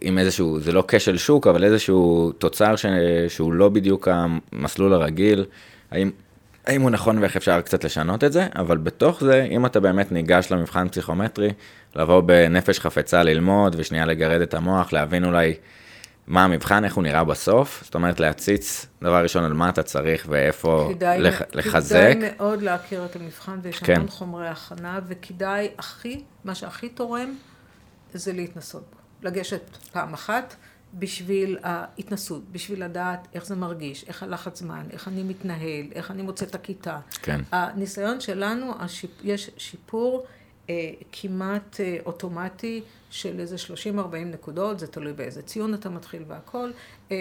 עם איזשהו, זה לא כשל שוק, אבל איזשהו תוצר ש, שהוא לא בדיוק המסלול הרגיל, האם, האם הוא נכון ואיך אפשר קצת לשנות את זה, אבל בתוך זה, אם אתה באמת ניגש למבחן פסיכומטרי, לבוא בנפש חפצה ללמוד ושנייה לגרד את המוח, להבין אולי מה המבחן, איך הוא נראה בסוף, זאת אומרת להציץ דבר ראשון על מה אתה צריך ואיפה כדאי, לח, לחזק. כדאי מאוד להכיר את המבחן ויש כן. המון חומרי הכנה, וכדאי הכי, מה שהכי תורם זה להתנסות בו. לגשת פעם אחת בשביל ההתנסות, בשביל לדעת איך זה מרגיש, איך הלחץ זמן, איך אני מתנהל, איך אני מוצא את הכיתה. כן. הניסיון שלנו, השיפ... יש שיפור אה, כמעט אה, אוטומטי של איזה 30-40 נקודות, זה תלוי באיזה ציון אתה מתחיל והכל, אה,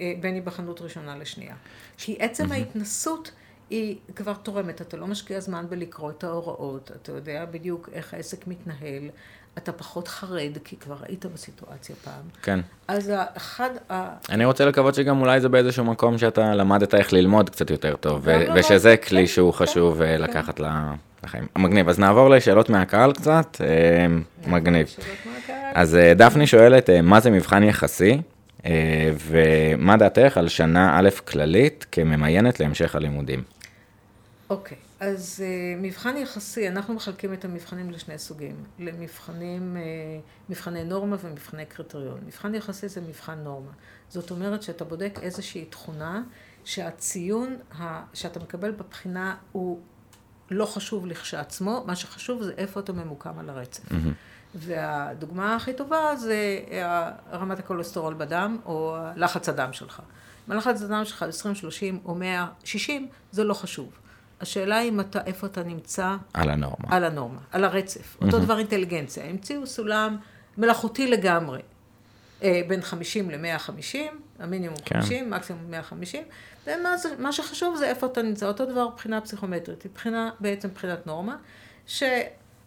אה, בין היבחנות ראשונה לשנייה. כי עצם mm-hmm. ההתנסות היא כבר תורמת, אתה לא משקיע זמן בלקרוא את ההוראות, אתה יודע בדיוק איך העסק מתנהל, אתה פחות חרד, כי כבר היית בסיטואציה פעם. כן. אז אחד ה... אני רוצה לקוות שגם אולי זה באיזשהו מקום שאתה למדת איך ללמוד קצת יותר טוב, ו- ושזה כלי כן, שהוא כן, חשוב כן. לקחת לחיים. מגניב, אז נעבור לשאלות מהקהל קצת, אה, מגניב. אז אה, דפני שואלת, מה זה מבחן יחסי, ומה דעתך על שנה א' כללית כממיינת להמשך הלימודים? אוקיי. אז uh, מבחן יחסי, אנחנו מחלקים את המבחנים לשני סוגים, למבחנים, uh, מבחני נורמה ומבחני קריטריון. מבחן יחסי זה מבחן נורמה. זאת אומרת שאתה בודק איזושהי תכונה שהציון ה, שאתה מקבל בבחינה הוא לא חשוב לכשעצמו, מה שחשוב זה איפה אתה ממוקם על הרצף. Mm-hmm. והדוגמה הכי טובה זה רמת הכולסטרול בדם או לחץ הדם שלך. אם הלחץ הדם שלך 20, 30 או 160 זה לא חשוב. השאלה היא אתה, איפה אתה נמצא. על הנורמה. על הנורמה, על הרצף. אותו דבר אינטליגנציה. המציאו סולם מלאכותי לגמרי. אה, בין 50 ל-150, המינימום כן. 50, מקסימום 150, ומה שחשוב זה איפה אתה נמצא. אותו דבר מבחינה פסיכומטרית, מבחינה, בעצם מבחינת נורמה,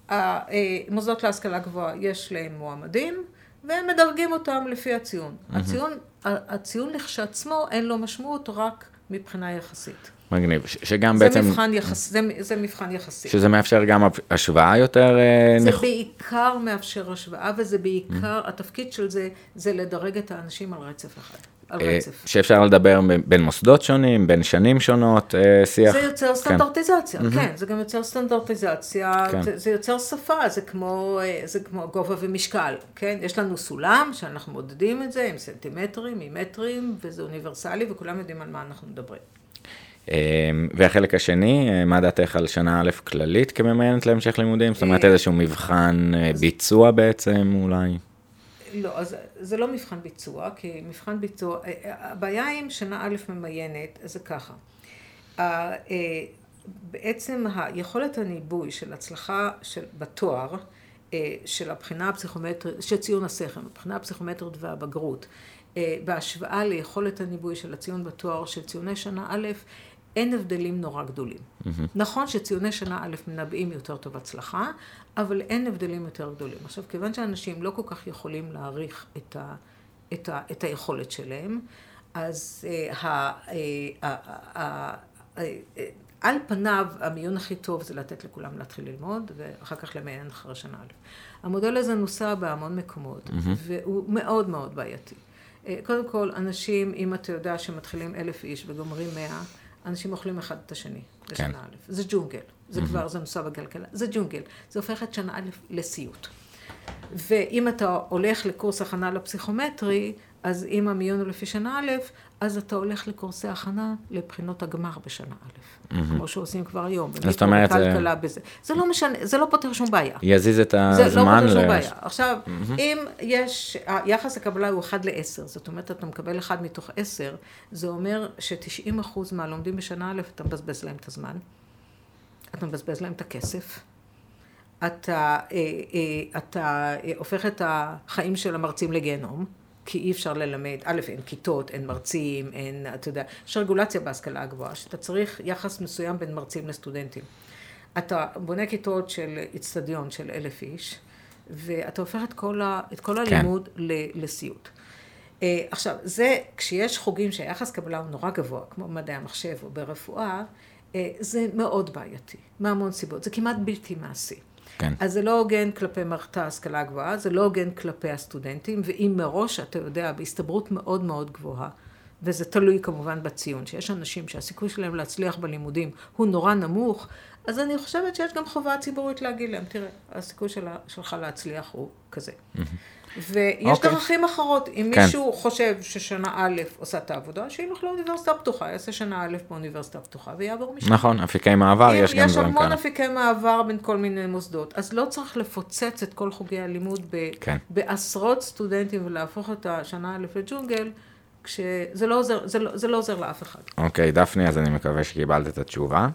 שהמוסדות להשכלה גבוהה יש להם מועמדים, והם מדרגים אותם לפי הציון. Mm-hmm. הציון, הציון לכשעצמו אין לו משמעות רק מבחינה יחסית. מגניב, שגם זה בעצם... מבחן יחס, זה, זה מבחן יחסי. שזה מאפשר גם השוואה יותר... אה, זה נכ... בעיקר מאפשר השוואה, וזה בעיקר, mm. התפקיד של זה, זה לדרג את האנשים על רצף אחד. על אה, רצף. שאפשר לדבר בין מוסדות שונים, בין שנים שונות, אה, שיח. זה יוצר כן. סטנדרטיזציה, כן, כן זה גם יוצר סטנדרטיזציה, כן. זה, זה יוצר שפה, זה כמו, זה כמו גובה ומשקל, כן? יש לנו סולם שאנחנו מודדים את זה עם סנטימטרים, עם מטרים, וזה אוניברסלי, וכולם יודעים על מה אנחנו מדברים. אמ, והחלק השני, אה, מה דעתך על שנה א' כללית כממיינת להמשך לימודים? זאת אומרת אה, איזשהו מבחן אה, ביצוע בעצם אולי? לא, אז זה לא מבחן ביצוע, כי מבחן ביצוע, הבעיה עם שנה א' ממיינת זה ככה. בעצם היכולת הניבוי של הצלחה של, בתואר, של הבחינה הפסיכומטרית, של ציון השכל, הבחינה הפסיכומטרית והבגרות, בהשוואה ליכולת הניבוי של הציון בתואר של ציוני שנה א', אין הבדלים נורא גדולים. Mm-hmm. נכון שציוני שנה א' מנבאים יותר טוב הצלחה, אבל אין הבדלים יותר גדולים. עכשיו, כיוון שאנשים לא כל כך יכולים להעריך את, ה, את, ה, את היכולת שלהם, אז אה, ה, אה, אה, אה, אה, על פניו המיון הכי טוב זה לתת לכולם להתחיל ללמוד, ואחר כך למיין אחרי שנה א'. המודל הזה נוסע בהמון מקומות, mm-hmm. והוא מאוד מאוד בעייתי. אה, קודם כל, אנשים, אם אתה יודע שמתחילים אלף איש וגומרים מאה, אנשים אוכלים אחד את השני בשנה כן. א'. זה ג'ונגל. זה mm-hmm. כבר, זה נוסע בכלכלה. זה ג'ונגל. זה הופך את שנה א' לסיוט. ואם אתה הולך לקורס הכנה לפסיכומטרי, אז אם המיון הוא לפי שנה א', אז אתה הולך לקורסי הכנה לבחינות הגמר בשנה א', mm-hmm. כמו שעושים כבר היום. זאת אומרת, זה... בזה. זה לא משנה, זה לא פותר שום בעיה. יזיז את הזמן. זה לא פותר שום בעיה. עכשיו, mm-hmm. אם יש, יחס הקבלה הוא 1 ל-10, זאת אומרת, אתה מקבל 1 מתוך 10, זה אומר ש-90% מהלומדים בשנה א', אתה מבזבז להם את הזמן, אתה מבזבז להם את הכסף. אתה, אה, אה, אתה אה, הופך את החיים של המרצים לגיהנום. כי אי אפשר ללמד, א', אין כיתות, אין מרצים, אין, אתה יודע, יש רגולציה בהשכלה הגבוהה, שאתה צריך יחס מסוים בין מרצים לסטודנטים. אתה בונה כיתות של איצטדיון של אלף איש, ואתה הופך את כל, ה, את כל כן. הלימוד כן. לסיוט. אה, עכשיו, זה, כשיש חוגים שהיחס קבלה הוא נורא גבוה, כמו במדעי המחשב או ברפואה, אה, זה מאוד בעייתי, מהמון סיבות, זה כמעט בלתי מעשי. כן. אז זה לא הוגן כלפי מערכת ההשכלה הגבוהה, זה לא הוגן כלפי הסטודנטים, ואם מראש, אתה יודע, בהסתברות מאוד מאוד גבוהה, וזה תלוי כמובן בציון, שיש אנשים שהסיכוי שלהם להצליח בלימודים הוא נורא נמוך, אז אני חושבת שיש גם חובה ציבורית להגיד להם, תראה, הסיכוי של, שלך להצליח הוא כזה. ויש. אוקיי. דרכים אחרות. אם כן. מישהו חושב ששנה א' עושה את העבודה, שילך לאוניברסיטה פתוחה, יעשה שנה א' באוניברסיטה פתוחה ויעבור משם. נכון, אפיקי מעבר, יש גם דברים כאלה. יש המון אפיקי מעבר בין כל מיני מוסדות. אז לא צריך לפוצץ את כל חוגי הלימוד ב- כן. בעשרות סטודנטים ולהפוך את השנה א' לג'ונגל. כשזה לא עוזר, זה לא, זה לא עוזר לאף אחד. אוקיי, okay, דפני, אז אני מקווה שקיבלת את התשובה.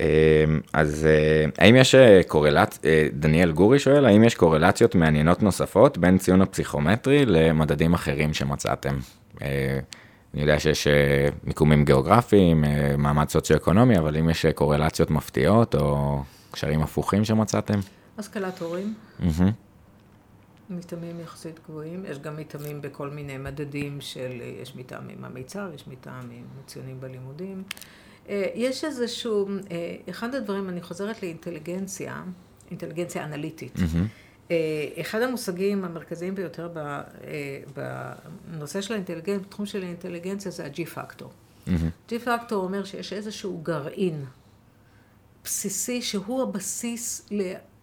אמ, אז אה, האם יש אה, קורלציה, אה, דניאל גורי שואל, האם יש קורלציות מעניינות נוספות בין ציון הפסיכומטרי למדדים אחרים שמצאתם? אני יודע שיש מיקומים גיאוגרפיים, מעמד סוציו-אקונומי, אבל אם יש קורלציות מפתיעות או קשרים הפוכים שמצאתם? השכלת הורים. מתאמים יחסית גבוהים, יש גם מתאמים בכל מיני מדדים של, יש מתאמים המיצר, יש מתאמים ציונים בלימודים. אה, יש איזשהו, אה, אחד הדברים, אני חוזרת לאינטליגנציה, אינטליגנציה אנליטית. Mm-hmm. אחד המושגים המרכזיים ביותר בנושא של האינטליגנציה, בתחום של האינטליגנציה, זה ה-G פקטור. G פקטור אומר שיש איזשהו גרעין בסיסי שהוא הבסיס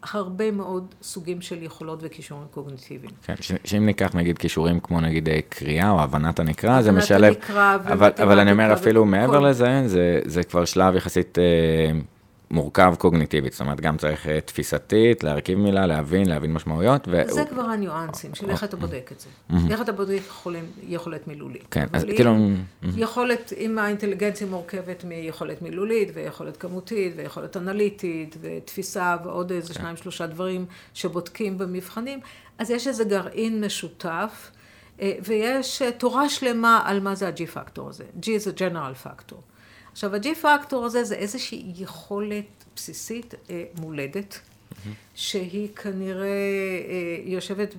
הרבה מאוד סוגים של יכולות וכישורים קוגניטיביים. כן, שאם ניקח נגיד כישורים כמו נגיד אה, קריאה או הבנת הנקרא, זה משלב, הנקרא אבל, אבל אני אומר אפילו מעבר כל... לזה, זה, זה כבר שלב יחסית אה, מורכב קוגניטיבית, זאת אומרת, גם צריך אה, תפיסתית, להרכיב מילה, להבין, להבין משמעויות. ו... זה כבר הניואנסים של איך אתה בודק את זה. איך אתה בודק יכולים, יכולת מילולית. כן, אז כאילו... אם יכולת, אם האינטליגנציה מורכבת מיכולת מילולית, ויכולת כמותית, ויכולת אנליטית, ותפיסה, ועוד איזה שניים, שלושה דברים שבודקים במבחנים, אז יש איזה גרעין משותף. אה, ויש אה, תורה שלמה על מה זה ה-G פקטור הזה. G זה general factor. עכשיו, ה-G פקטור הזה זה איזושהי יכולת בסיסית אה, מולדת, שהיא כנראה יושבת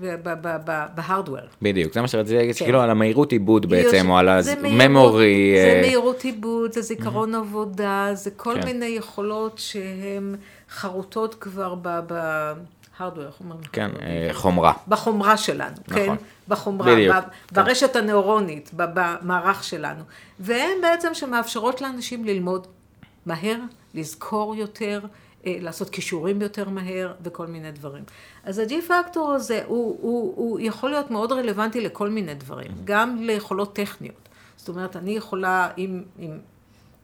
בהארדוור. בדיוק, זה מה שרציתי להגיד, כן. כאילו על המהירות עיבוד בעצם, או על הממורי. זה מהירות עיבוד, זה זיכרון עבודה, זה כל כן. מיני יכולות שהן חרוטות כבר ב... הארדוור, איך אומרים? כן, חומרה. בחומרה שלנו, כן? נכון. בחומרה, בדיוק. כן. ברשת הנאורונית, במערך שלנו. והן בעצם שמאפשרות לאנשים ללמוד מהר, לזכור יותר, אה, לעשות כישורים יותר מהר וכל מיני דברים. אז ה-G פקטור הזה הוא, הוא, הוא יכול להיות מאוד רלוונטי לכל מיני דברים, גם ליכולות טכניות. זאת אומרת, אני יכולה, אם, אם,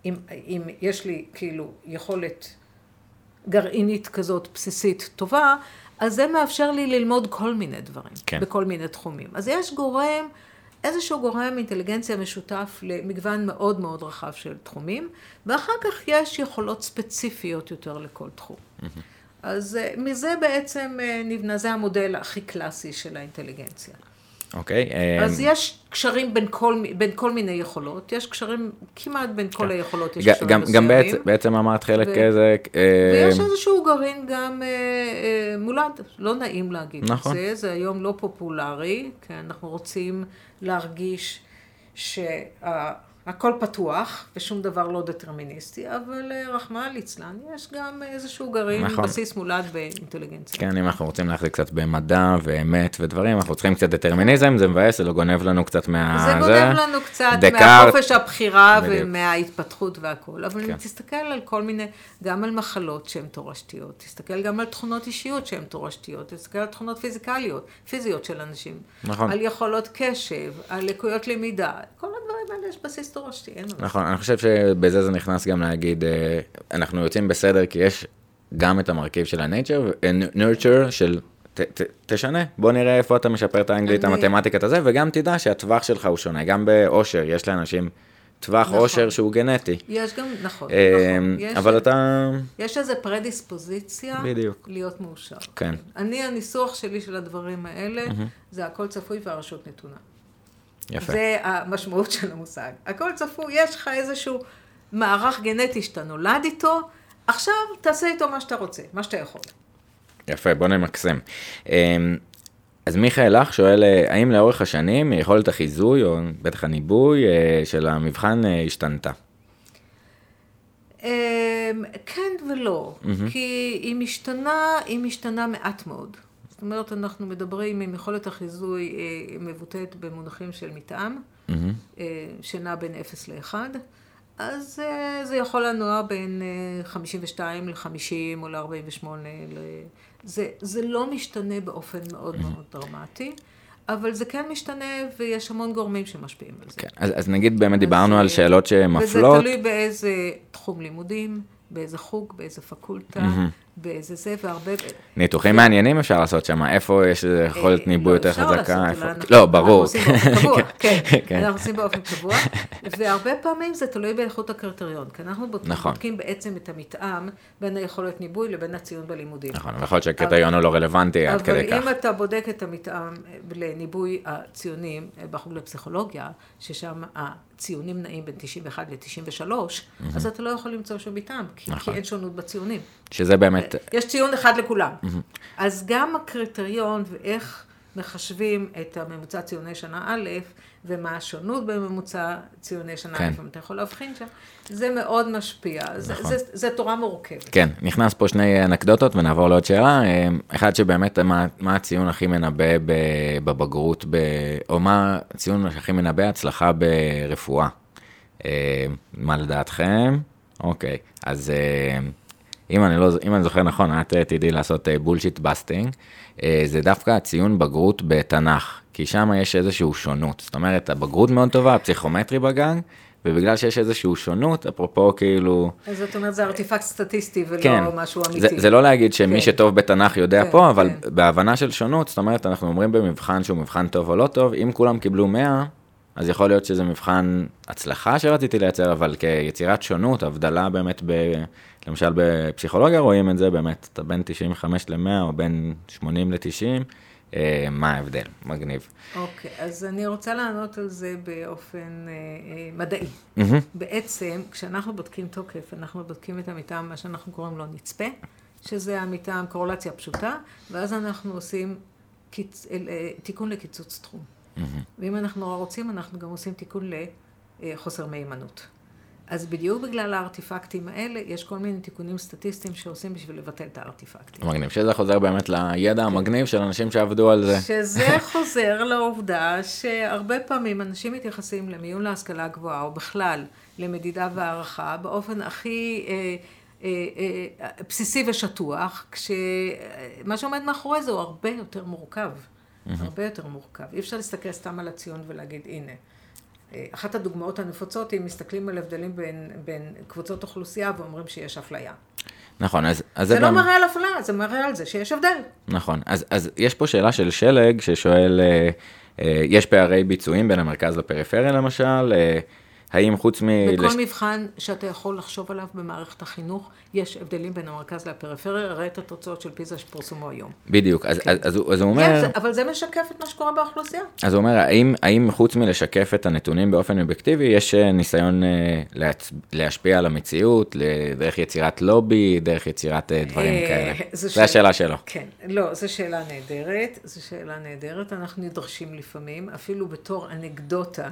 אם, אם יש לי כאילו יכולת גרעינית כזאת בסיסית טובה, אז זה מאפשר לי ללמוד כל מיני דברים, כן. בכל מיני תחומים. אז יש גורם, איזשהו גורם אינטליגנציה משותף למגוון מאוד מאוד רחב של תחומים, ואחר כך יש יכולות ספציפיות יותר לכל תחום. Mm-hmm. אז אה, מזה בעצם אה, נבנה, זה המודל הכי קלאסי של האינטליגנציה. אוקיי. אז אמ, יש קשרים בין כל, בין כל מיני יכולות, יש קשרים כמעט בין כל כן. היכולות, יש קשרים גם, מסוימים. גם בעצם, בעצם אמרת חלק איזה... ויש אמ, איזשהו גרעין גם אה, אה, מולד, לא נעים להגיד נכון. את זה, זה היום לא פופולרי, כי אנחנו רוצים להרגיש שה... הכל פתוח ושום דבר לא דטרמיניסטי, אבל אה, רחמנא ליצלן, יש גם איזשהו גרעין, נכון. בסיס מולד באינטליגנציה. כן, אם אנחנו רוצים להחזיק קצת במדע ואמת ודברים, אנחנו צריכים קצת דטרמיניזם, זה מבאס, זה לא גונב לנו קצת מה... זה גונב לנו קצת דקארט, מהחופש הבחירה בדיוק. ומההתפתחות והכול, אבל כן. תסתכל על כל מיני, גם על מחלות שהן תורשתיות, תסתכל גם על תכונות אישיות שהן תורשתיות, תסתכל על תכונות פיזיקליות, פיזיות של אנשים, נכון. על יכולות קשב, על לקויות למידה, כל הדברים האלה יש בסיס תורשתי, אין נכון, אני חושב שבזה זה נכנס גם להגיד, אה, אנחנו יוצאים בסדר כי יש גם את המרכיב של ה-nature, nurture של ת, ת, תשנה, בוא נראה איפה אתה משפר את האנגלית, אני... המתמטיקת הזה, וגם תדע שהטווח שלך הוא שונה, גם באושר, יש לאנשים טווח נכון. אושר שהוא גנטי. יש גם, נכון, אה, נכון. אבל יש, אתה... יש איזו פרדיספוזיציה בדיוק. להיות מאושר. כן. אני, הניסוח שלי של הדברים האלה, mm-hmm. זה הכל צפוי והרשות נתונה. יפה. זה המשמעות של המושג. הכל צפוי, יש לך איזשהו מערך גנטי שאתה נולד איתו, עכשיו תעשה איתו מה שאתה רוצה, מה שאתה יכול. יפה, בוא נמקסם. אמ, אז מיכאל לך שואל, אה, האם לאורך השנים יכולת החיזוי, או בטח הניבוי, אה, של המבחן אה, השתנתה? אמ, כן ולא, mm-hmm. כי היא משתנה, היא משתנה מעט מאוד. זאת אומרת, אנחנו מדברים עם יכולת החיזוי אה, מבוטאת במונחים של מתאם, mm-hmm. שנע בין 0 ל-1, אז אה, זה יכול לנוע בין 52 ל-50 או ל-48. ל... זה, זה לא משתנה באופן מאוד mm-hmm. מאוד דרמטי. אבל זה כן משתנה, ויש המון גורמים שמשפיעים על זה. כן, אז, אז נגיד באמת דיברנו על שאלות שמפלות. וזה תלוי באיזה תחום לימודים, באיזה חוג, באיזה פקולטה, mm-hmm. באיזה זה, והרבה... ניתוחים מעניינים אפשר לעשות שם, איפה יש יכולת אה, ניבוי לא, יותר חזקה? לא, ברור. אנחנו עושים באופן קבוע, והרבה פעמים זה תלוי באיכות הקריטריון, כי אנחנו נכון. בודקים בעצם את המתאם בין היכולת ניבוי לבין הציון בלימודים. נכון, ויכול להיות שהקריטריון הוא לא רלוונטי עד כדי כך. אבל אם אתה בודק את המתאם לניבוי הציונים אה, בחוג לפסיכולוגיה, ששם ציונים נעים בין 91 ל-93, mm-hmm. אז אתה לא יכול למצוא שום מטעם, כי, נכון. כי אין שונות בציונים. שזה באמת... יש ציון אחד לכולם. Mm-hmm. אז גם הקריטריון ואיך מחשבים את הממוצע ציוני שנה א', ומה השונות בממוצע ציוני שנה כן. אם אתה יכול להבחין שם, זה מאוד משפיע. נכון. זה, זה, זה תורה מורכבת. כן, נכנס פה שני אנקדוטות ונעבור לעוד שאלה. אחד שבאמת, מה, מה הציון הכי מנבא בבגרות, ב, או מה הציון הכי מנבא הצלחה ברפואה? אה, מה לדעתכם? אוקיי, אז אה, אם אני, לא, אם אני זוכר נכון, את תדעי לעשות בולשיט אה, בסטינג, זה דווקא הציון בגרות בתנ"ך, כי שם יש איזושהי שונות. זאת אומרת, הבגרות מאוד טובה, הפסיכומטרי בגן, ובגלל שיש איזושהי שונות, אפרופו כאילו... זאת אומרת, זה ארטיפקט סטטיסטי ולא כן, משהו אמיתי. זה, זה לא להגיד שמי כן. שטוב בתנ"ך יודע כן, פה, אבל כן. בהבנה של שונות, זאת אומרת, אנחנו אומרים במבחן שהוא מבחן טוב או לא טוב, אם כולם קיבלו 100, אז יכול להיות שזה מבחן הצלחה שרציתי לייצר, אבל כיצירת שונות, הבדלה באמת, ב, למשל בפסיכולוגיה רואים את זה באמת, אתה בין 95 ל-100 או בין 80 ל-90, אה, מה ההבדל? מגניב. אוקיי, אז אני רוצה לענות על זה באופן אה, אה, מדעי. מהמם. בעצם, כשאנחנו בודקים תוקף, אנחנו בודקים את המטעם, מה שאנחנו קוראים לו נצפה, שזה המטעם קורלציה פשוטה, ואז אנחנו עושים קיצ... אה, תיקון לקיצוץ תחום. ואם אנחנו נורא רוצים, אנחנו גם עושים תיקון לחוסר מהימנות. אז בדיוק בגלל הארטיפקטים האלה, יש כל מיני תיקונים סטטיסטיים שעושים בשביל לבטל את הארטיפקטים. מגניב, שזה חוזר באמת לידע המגניב של אנשים שעבדו על זה. שזה חוזר לעובדה שהרבה פעמים אנשים מתייחסים למיון להשכלה גבוהה, או בכלל למדידה והערכה, באופן הכי אה, אה, אה, בסיסי ושטוח, כשמה שעומד מאחורי זה הוא הרבה יותר מורכב. הרבה יותר מורכב. אי אפשר להסתכל סתם על הציון ולהגיד, הנה. אחת הדוגמאות הנפוצות, אם מסתכלים על הבדלים בין, בין קבוצות אוכלוסייה ואומרים שיש אפליה. נכון, אז, אז זה, זה לא גם- מראה על אפליה, זה מראה על זה שיש הבדל. נכון, אז, אז יש פה שאלה של שלג ששואל, אה, אה, יש פערי ביצועים בין המרכז לפריפריה למשל, אה, האם חוץ מ... בכל מבחן שאתה יכול לחשוב עליו במערכת החינוך, יש הבדלים בין המרכז לפריפריה, ראה את התוצאות של פיזה שפורסמו היום. בדיוק, אז, כן. אז, אז, אז הוא אומר, כן, זה- אבל זה משקף את מה שקורה באוכלוסייה. אז הוא אומר, האם, האם חוץ מלשקף את הנתונים באופן אובייקטיבי, יש אה, ניסיון אה, להצ... להשפיע על המציאות, דרך יצירת לובי, דרך יצירת אה, דברים כאלה? זו שאלה. השאלה שלו. כן, לא, זו שאלה נהדרת, זו שאלה נהדרת. אנחנו נדרשים לפעמים, אפילו בתור אנקדוטה,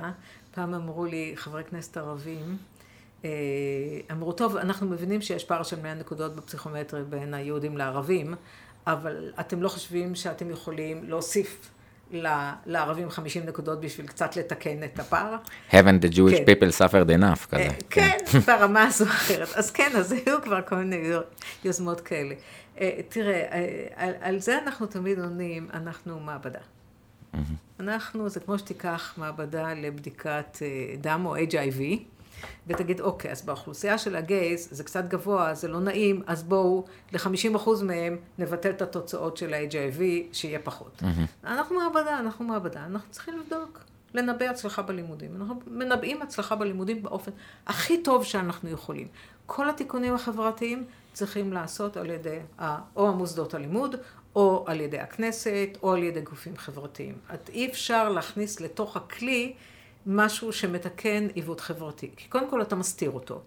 פעם אמרו לי חברי כנסת ערבים, אה, אמרו, טוב, אנחנו מבינים שיש פער של 100 נקודות בפסיכומטרי בין היהודים לערבים, אבל אתם לא חושבים שאתם יכולים להוסיף לערבים 50 נקודות בשביל קצת לתקן את הפער? haven't the Jewish כן. people suffered enough כזה. אה, כן, ברמה הזו אחרת. אז כן, אז היו כבר כל מיני יוזמות כאלה. אה, תראה, אה, על, על זה אנחנו תמיד עונים, אנחנו מעבדה. אנחנו, זה כמו שתיקח מעבדה לבדיקת אה, דם או HIV, ותגיד, אוקיי, אז באוכלוסייה של הגייז זה קצת גבוה, זה לא נעים, אז בואו ל-50% מהם נבטל את התוצאות של ה-HIV, שיהיה פחות. אנחנו מעבדה, אנחנו מעבדה, אנחנו צריכים לבדוק, לנבא הצלחה בלימודים. אנחנו מנבאים הצלחה בלימודים באופן הכי טוב שאנחנו יכולים. כל התיקונים החברתיים צריכים לעשות על ידי ה- או המוסדות הלימוד, או על ידי הכנסת, או על ידי גופים חברתיים. את אי אפשר להכניס לתוך הכלי משהו שמתקן עיוות חברתי. כי קודם כל אתה מסתיר אותו.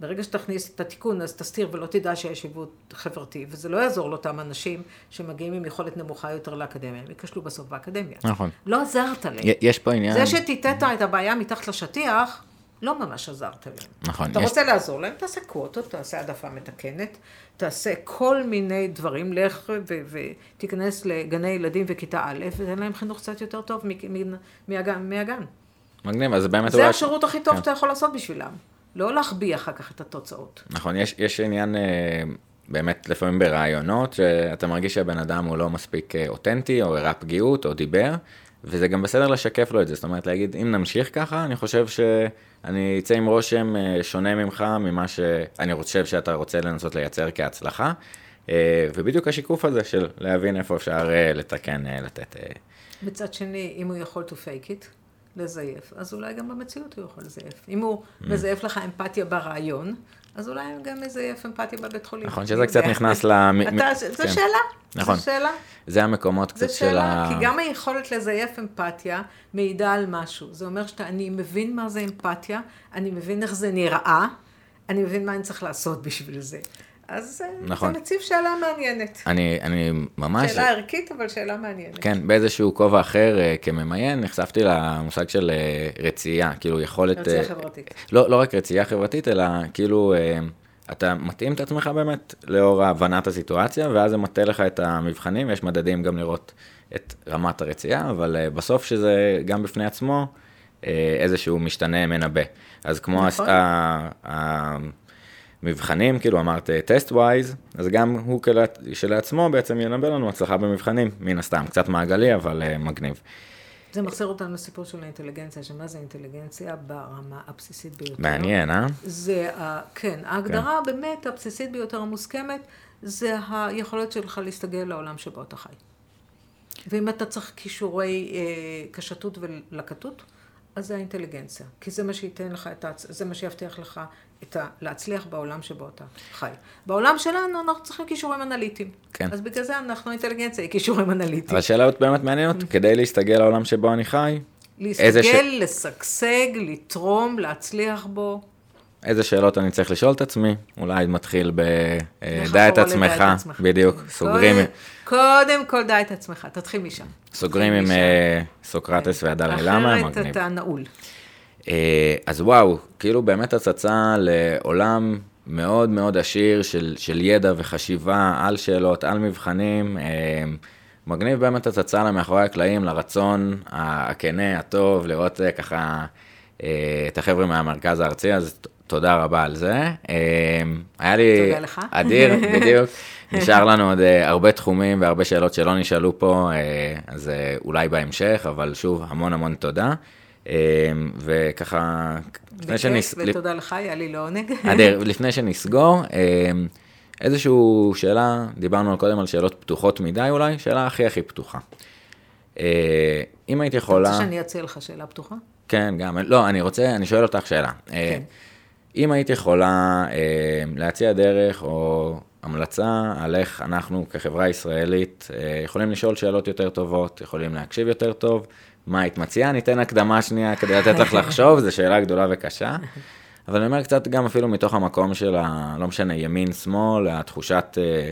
ברגע שתכניס את התיקון, אז תסתיר ולא תדע שיש עיוות חברתי, וזה לא יעזור לאותם אנשים שמגיעים עם יכולת נמוכה יותר לאקדמיה, הם ייכשלו בסוף באקדמיה. נכון. לא עזרת להם. יש פה עניין, זה שטיטט את הבעיה מתחת לשטיח, לא ממש עזרת להם. נכון, אתה יש- רוצה לעזור להם, תעשה קווטות, תעשה העדפה מתקנת, תעשה כל מיני דברים, לך ותיכנס לגני ילדים וכיתה א', ותן להם חינוך קצת יותר טוב מהגן. מהגן. מגניב, אז באמת זה השירות הכי טוב כן. שאתה יכול לעשות בשבילם. לא להחביא אחר כך את התוצאות. נכון, יש, יש עניין אה, באמת לפעמים ברעיונות, שאתה מרגיש שהבן אדם הוא לא מספיק אה, אותנטי, או הראה פגיעות, או דיבר, וזה גם בסדר לשקף לו את זה, זאת אומרת להגיד, אם נמשיך ככה, אני חושב שאני אצא עם רושם אה, שונה ממך, ממה שאני חושב שאתה רוצה לנסות לייצר כהצלחה, אה, ובדיוק השיקוף הזה של להבין איפה אפשר אה, לתקן, לתת... מצד שני, אם הוא יכול to fake it, לזייף, אז אולי גם במציאות הוא יכול לזייף. אם הוא מזייף לך אמפתיה ברעיון, אז אולי הוא גם מזייף אמפתיה בבית חולים. נכון, שזה קצת? נכנס אתה- זו כן. שאלה. נכון. זו שאלה. זה המקומות זו קצת של שאלה, ה... כי גם היכולת לזייף אמפתיה מעידה על משהו. זה אומר שאני מבין מה זה אמפתיה, אני מבין איך זה נראה, אני מבין מה אני צריך לעשות בשביל זה. אז אה, נכון. זה מציב שאלה מעניינת. אני, אני ממש... שאלה ערכית, אבל שאלה מעניינת. כן, באיזשהו כובע אחר אה, כממיין, נחשפתי למושג של אה, רצייה, כאילו יכולת... רצייה חברתית. לא, לא רק רצייה חברתית, אלא כאילו אתה מתאים את עצמך באמת לאור הבנת הסיטואציה, ואז זה מטה לך את המבחנים, יש מדדים גם לראות את רמת הרצייה, אבל בסוף שזה גם בפני עצמו איזשהו משתנה מנבא. אז כמו נכון. הס- מבחנים, כאילו אמרת טסט ווייז, אז גם הוא כשלעצמו בעצם ינבא לנו הצלחה במבחנים, מן הסתם, קצת מעגלי, אבל uh, מגניב. זה מחזיר אותנו לסיפור של האינטליגנציה, שמה זה אינטליגנציה ברמה הבסיסית ביותר. מעניין, אה? זה, ה- כן, ההגדרה באמת הבסיסית ביותר המוסכמת, זה היכולת שלך להסתגל לעולם שבו אתה חי. ואם אתה צריך כישורי אה, קשתות ולקטות, אז זה האינטליגנציה. כי זה מה שייתן לך את ה... זה מה שיבטיח לך את ה... להצליח בעולם שבו אתה חי. בעולם שלנו אנחנו צריכים כישורים אנליטיים. כן. אז בגלל זה אנחנו אינטליגנציה, היא כישורים אנליטיים. אבל השאלה באמת מעניינת, כדי להסתגל לעולם שבו אני חי, איזה ש- להסתגל, לשגשג, לתרום, להצליח בו. איזה שאלות אני צריך לשאול את עצמי, אולי מתחיל ב... אה, דע את עצמך. בדיוק, סוגרים, קודם, כל דע את עצמך, תתחיל משם. סוגרים עם. אה, סוקרטס והדלי למה, אחרת מגניב. אתה נעול. אה, אז וואו, כאילו באמת הצצה לעולם מאוד מאוד עשיר של, של ידע וחשיבה על שאלות, על מבחנים. אה, מגניב באמת הצצה למאחורי הקלעים, לרצון הכנה, הטוב, לראות אה, ככה את החבר'ה מהמרכז הארצי, אז תודה רבה על זה. היה לי... תודה לך. אדיר, בדיוק. נשאר לנו עוד הרבה תחומים והרבה שאלות שלא נשאלו פה, אז אולי בהמשך, אבל שוב, המון המון תודה. אה, וככה, לפני בכיף, שנס... ותודה לך, היה לי לעונג. אדיר, לפני שנסגור, אה, איזושהי שאלה, דיברנו קודם על שאלות פתוחות מדי אולי, שאלה הכי הכי פתוחה. אה, אם היית אתה יכולה... רוצה שאני אציע לך שאלה פתוחה? כן, גם, לא, אני רוצה, אני שואל אותך שאלה. כן. אה, אם היית יכולה אה, להציע דרך או המלצה על איך אנחנו כחברה ישראלית אה, יכולים לשאול שאלות יותר טובות, יכולים להקשיב יותר טוב, מה היית מציעה? ניתן הקדמה שנייה כדי לתת לך לחשוב, זו שאלה גדולה וקשה. אבל אני אומר קצת גם אפילו מתוך המקום של ה... לא משנה, ימין, שמאל, התחושת אה,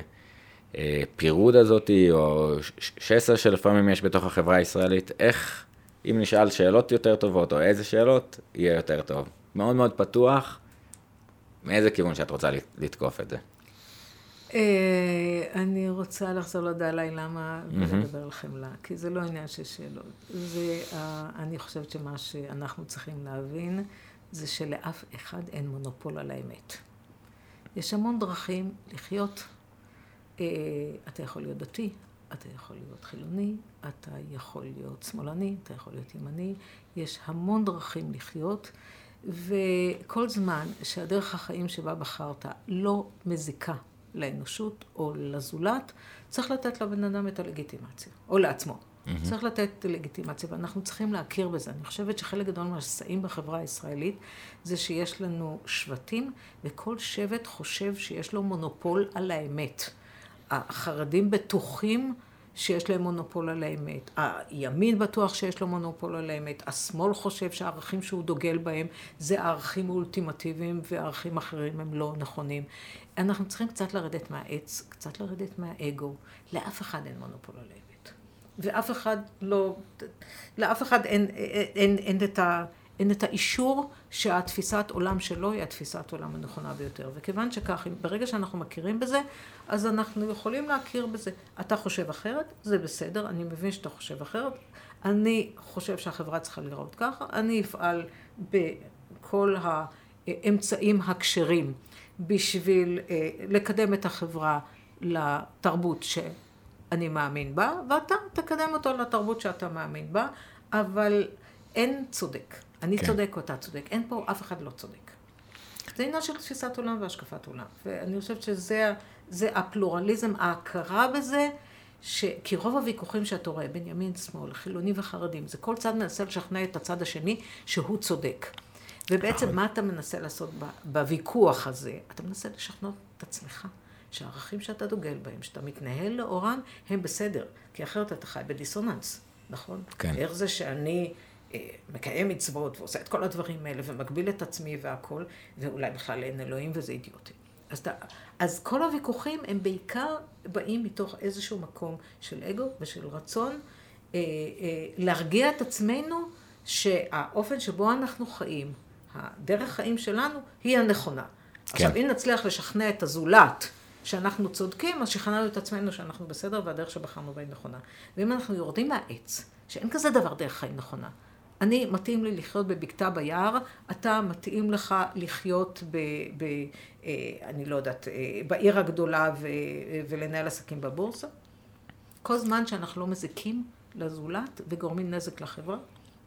אה, פירוד הזאתי, או שסע שלפעמים יש בתוך החברה הישראלית, איך, אם נשאל שאלות יותר טובות, או איזה שאלות, יהיה יותר טוב. מאוד מאוד פתוח, מאיזה כיוון שאת רוצה לת- לתקוף את זה. אה, אני רוצה לחזור לדלי למה ולדבר על חמלה, כי זה לא עניין של שאלות. זה, אה, אני חושבת שמה שאנחנו צריכים להבין, זה שלאף אחד אין מונופול על האמת. יש המון דרכים לחיות. אה, אתה יכול להיות דתי, אתה יכול להיות חילוני, אתה יכול להיות שמאלני, אתה יכול להיות ימני. יש המון דרכים לחיות, וכל זמן שהדרך החיים שבה בחרת לא מזיקה לאנושות או לזולת, צריך לתת לבן אדם את הלגיטימציה, או לעצמו. Mm-hmm. צריך לתת לגיטימציה, ואנחנו צריכים להכיר בזה. אני חושבת שחלק גדול מהשסעים בחברה הישראלית זה שיש לנו שבטים, וכל שבט חושב שיש לו מונופול על האמת. החרדים בטוחים שיש להם מונופול על האמת. הימין בטוח שיש לו מונופול על האמת. השמאל חושב שהערכים שהוא דוגל בהם זה הערכים האולטימטיביים וערכים אחרים הם לא נכונים. אנחנו צריכים קצת לרדת מהעץ, קצת לרדת מהאגו. לאף אחד אין מונופול על האמת. ואף אחד לא, לאף אחד אין, אין, אין, אין את ה... אין את האישור שהתפיסת עולם שלו היא התפיסת עולם הנכונה ביותר. וכיוון שכך, ברגע שאנחנו מכירים בזה, אז אנחנו יכולים להכיר בזה. אתה חושב אחרת, זה בסדר, אני מבין שאתה חושב אחרת. אני חושב שהחברה צריכה לראות ככה, אני אפעל בכל האמצעים הכשרים בשביל לקדם את החברה לתרבות שאני מאמין בה, ואתה תקדם אותו לתרבות שאתה מאמין בה, אבל אין צודק. אני כן. צודק או אתה צודק. אין פה, אף אחד לא צודק. זה עניין של תפיסת עולם והשקפת עולם. ואני חושבת שזה זה הפלורליזם, ההכרה בזה, ש... כי רוב הוויכוחים שאתה רואה בין ימין, שמאל, חילוני וחרדים, זה כל צד מנסה לשכנע את הצד השני שהוא צודק. ובעצם מה אתה מנסה לעשות בוויכוח הזה? אתה מנסה לשכנע את עצמך. שהערכים שאתה דוגל בהם, שאתה מתנהל לאורם, הם בסדר. כי אחרת אתה חי בדיסוננס, נכון? כן. איך זה שאני... מקיים מצוות ועושה את כל הדברים האלה ומגביל את עצמי והכל, ואולי בכלל אין אלוהים וזה אידיוטי. אז, אז כל הוויכוחים הם בעיקר באים מתוך איזשהו מקום של אגו ושל רצון אה, אה, להרגיע את עצמנו שהאופן שבו אנחנו חיים, הדרך חיים שלנו, היא הנכונה. כן. עכשיו, אם נצליח לשכנע את הזולת שאנחנו צודקים, אז שכנענו את עצמנו שאנחנו בסדר והדרך שבחרנו בה היא נכונה. ואם אנחנו יורדים מהעץ, שאין כזה דבר דרך חיים נכונה, אני, מתאים לי לחיות בבקתה ביער, אתה מתאים לך לחיות ב... ב אה, אני לא יודעת, אה, בעיר הגדולה ו, ולנהל עסקים בבורסה. כל זמן שאנחנו לא מזיקים לזולת וגורמים נזק לחברה,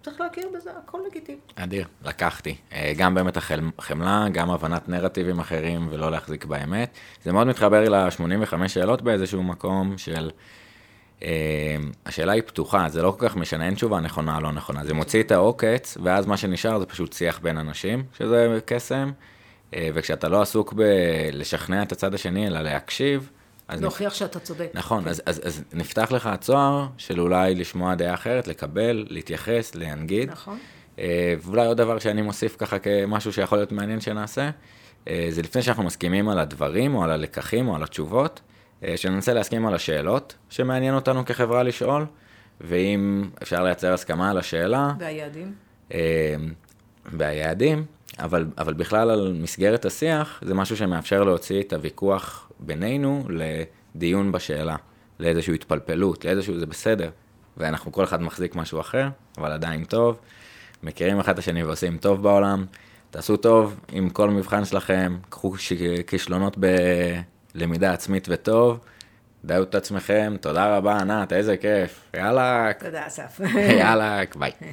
צריך להכיר בזה, הכל לגיטימי. אדיר, לקחתי. אה, גם באמת החמלה, גם הבנת נרטיבים אחרים ולא להחזיק באמת. זה מאוד מתחבר ל-85 שאלות באיזשהו מקום של... אה, השאלה היא פתוחה, זה לא כל כך משנה, אין תשובה נכונה או לא נכונה. זה מוציא את העוקץ, ואז מה שנשאר זה פשוט שיח בין אנשים, שזה קסם. אה, וכשאתה לא עסוק בלשכנע את הצד השני, אלא להקשיב, להוכיח. שאתה צודק. נכון, כן. אז, אז, אז נפתח לך הצוהר של אולי לשמוע דעה אחרת, לקבל, להתייחס, להנגיד. נכון. אה, ואולי עוד דבר שאני מוסיף ככה כמשהו שיכול להיות מעניין שנעשה, אה, זה לפני שאנחנו מסכימים על הדברים, או על הלקחים, או על התשובות, אה, שננסה להסכים על השאלות שמעניין אותנו כחברה לשאול, ואם אפשר לייצר הסכמה על השאלה. והיעדים. והיעדים, אבל, אבל בכלל על מסגרת השיח, זה משהו שמאפשר להוציא את הוויכוח בינינו לדיון בשאלה, לאיזושהי התפלפלות, לאיזשהו, זה בסדר. ואנחנו כל אחד מחזיק משהו אחר, אבל עדיין טוב. מכירים אחד את השני ועושים טוב בעולם. תעשו טוב עם כל מבחן שלכם, קחו כישלונות בלמידה עצמית וטוב. דעו את עצמכם, תודה רבה ענת, איזה כיף. יאללה. תודה אסף. יאללה, ביי.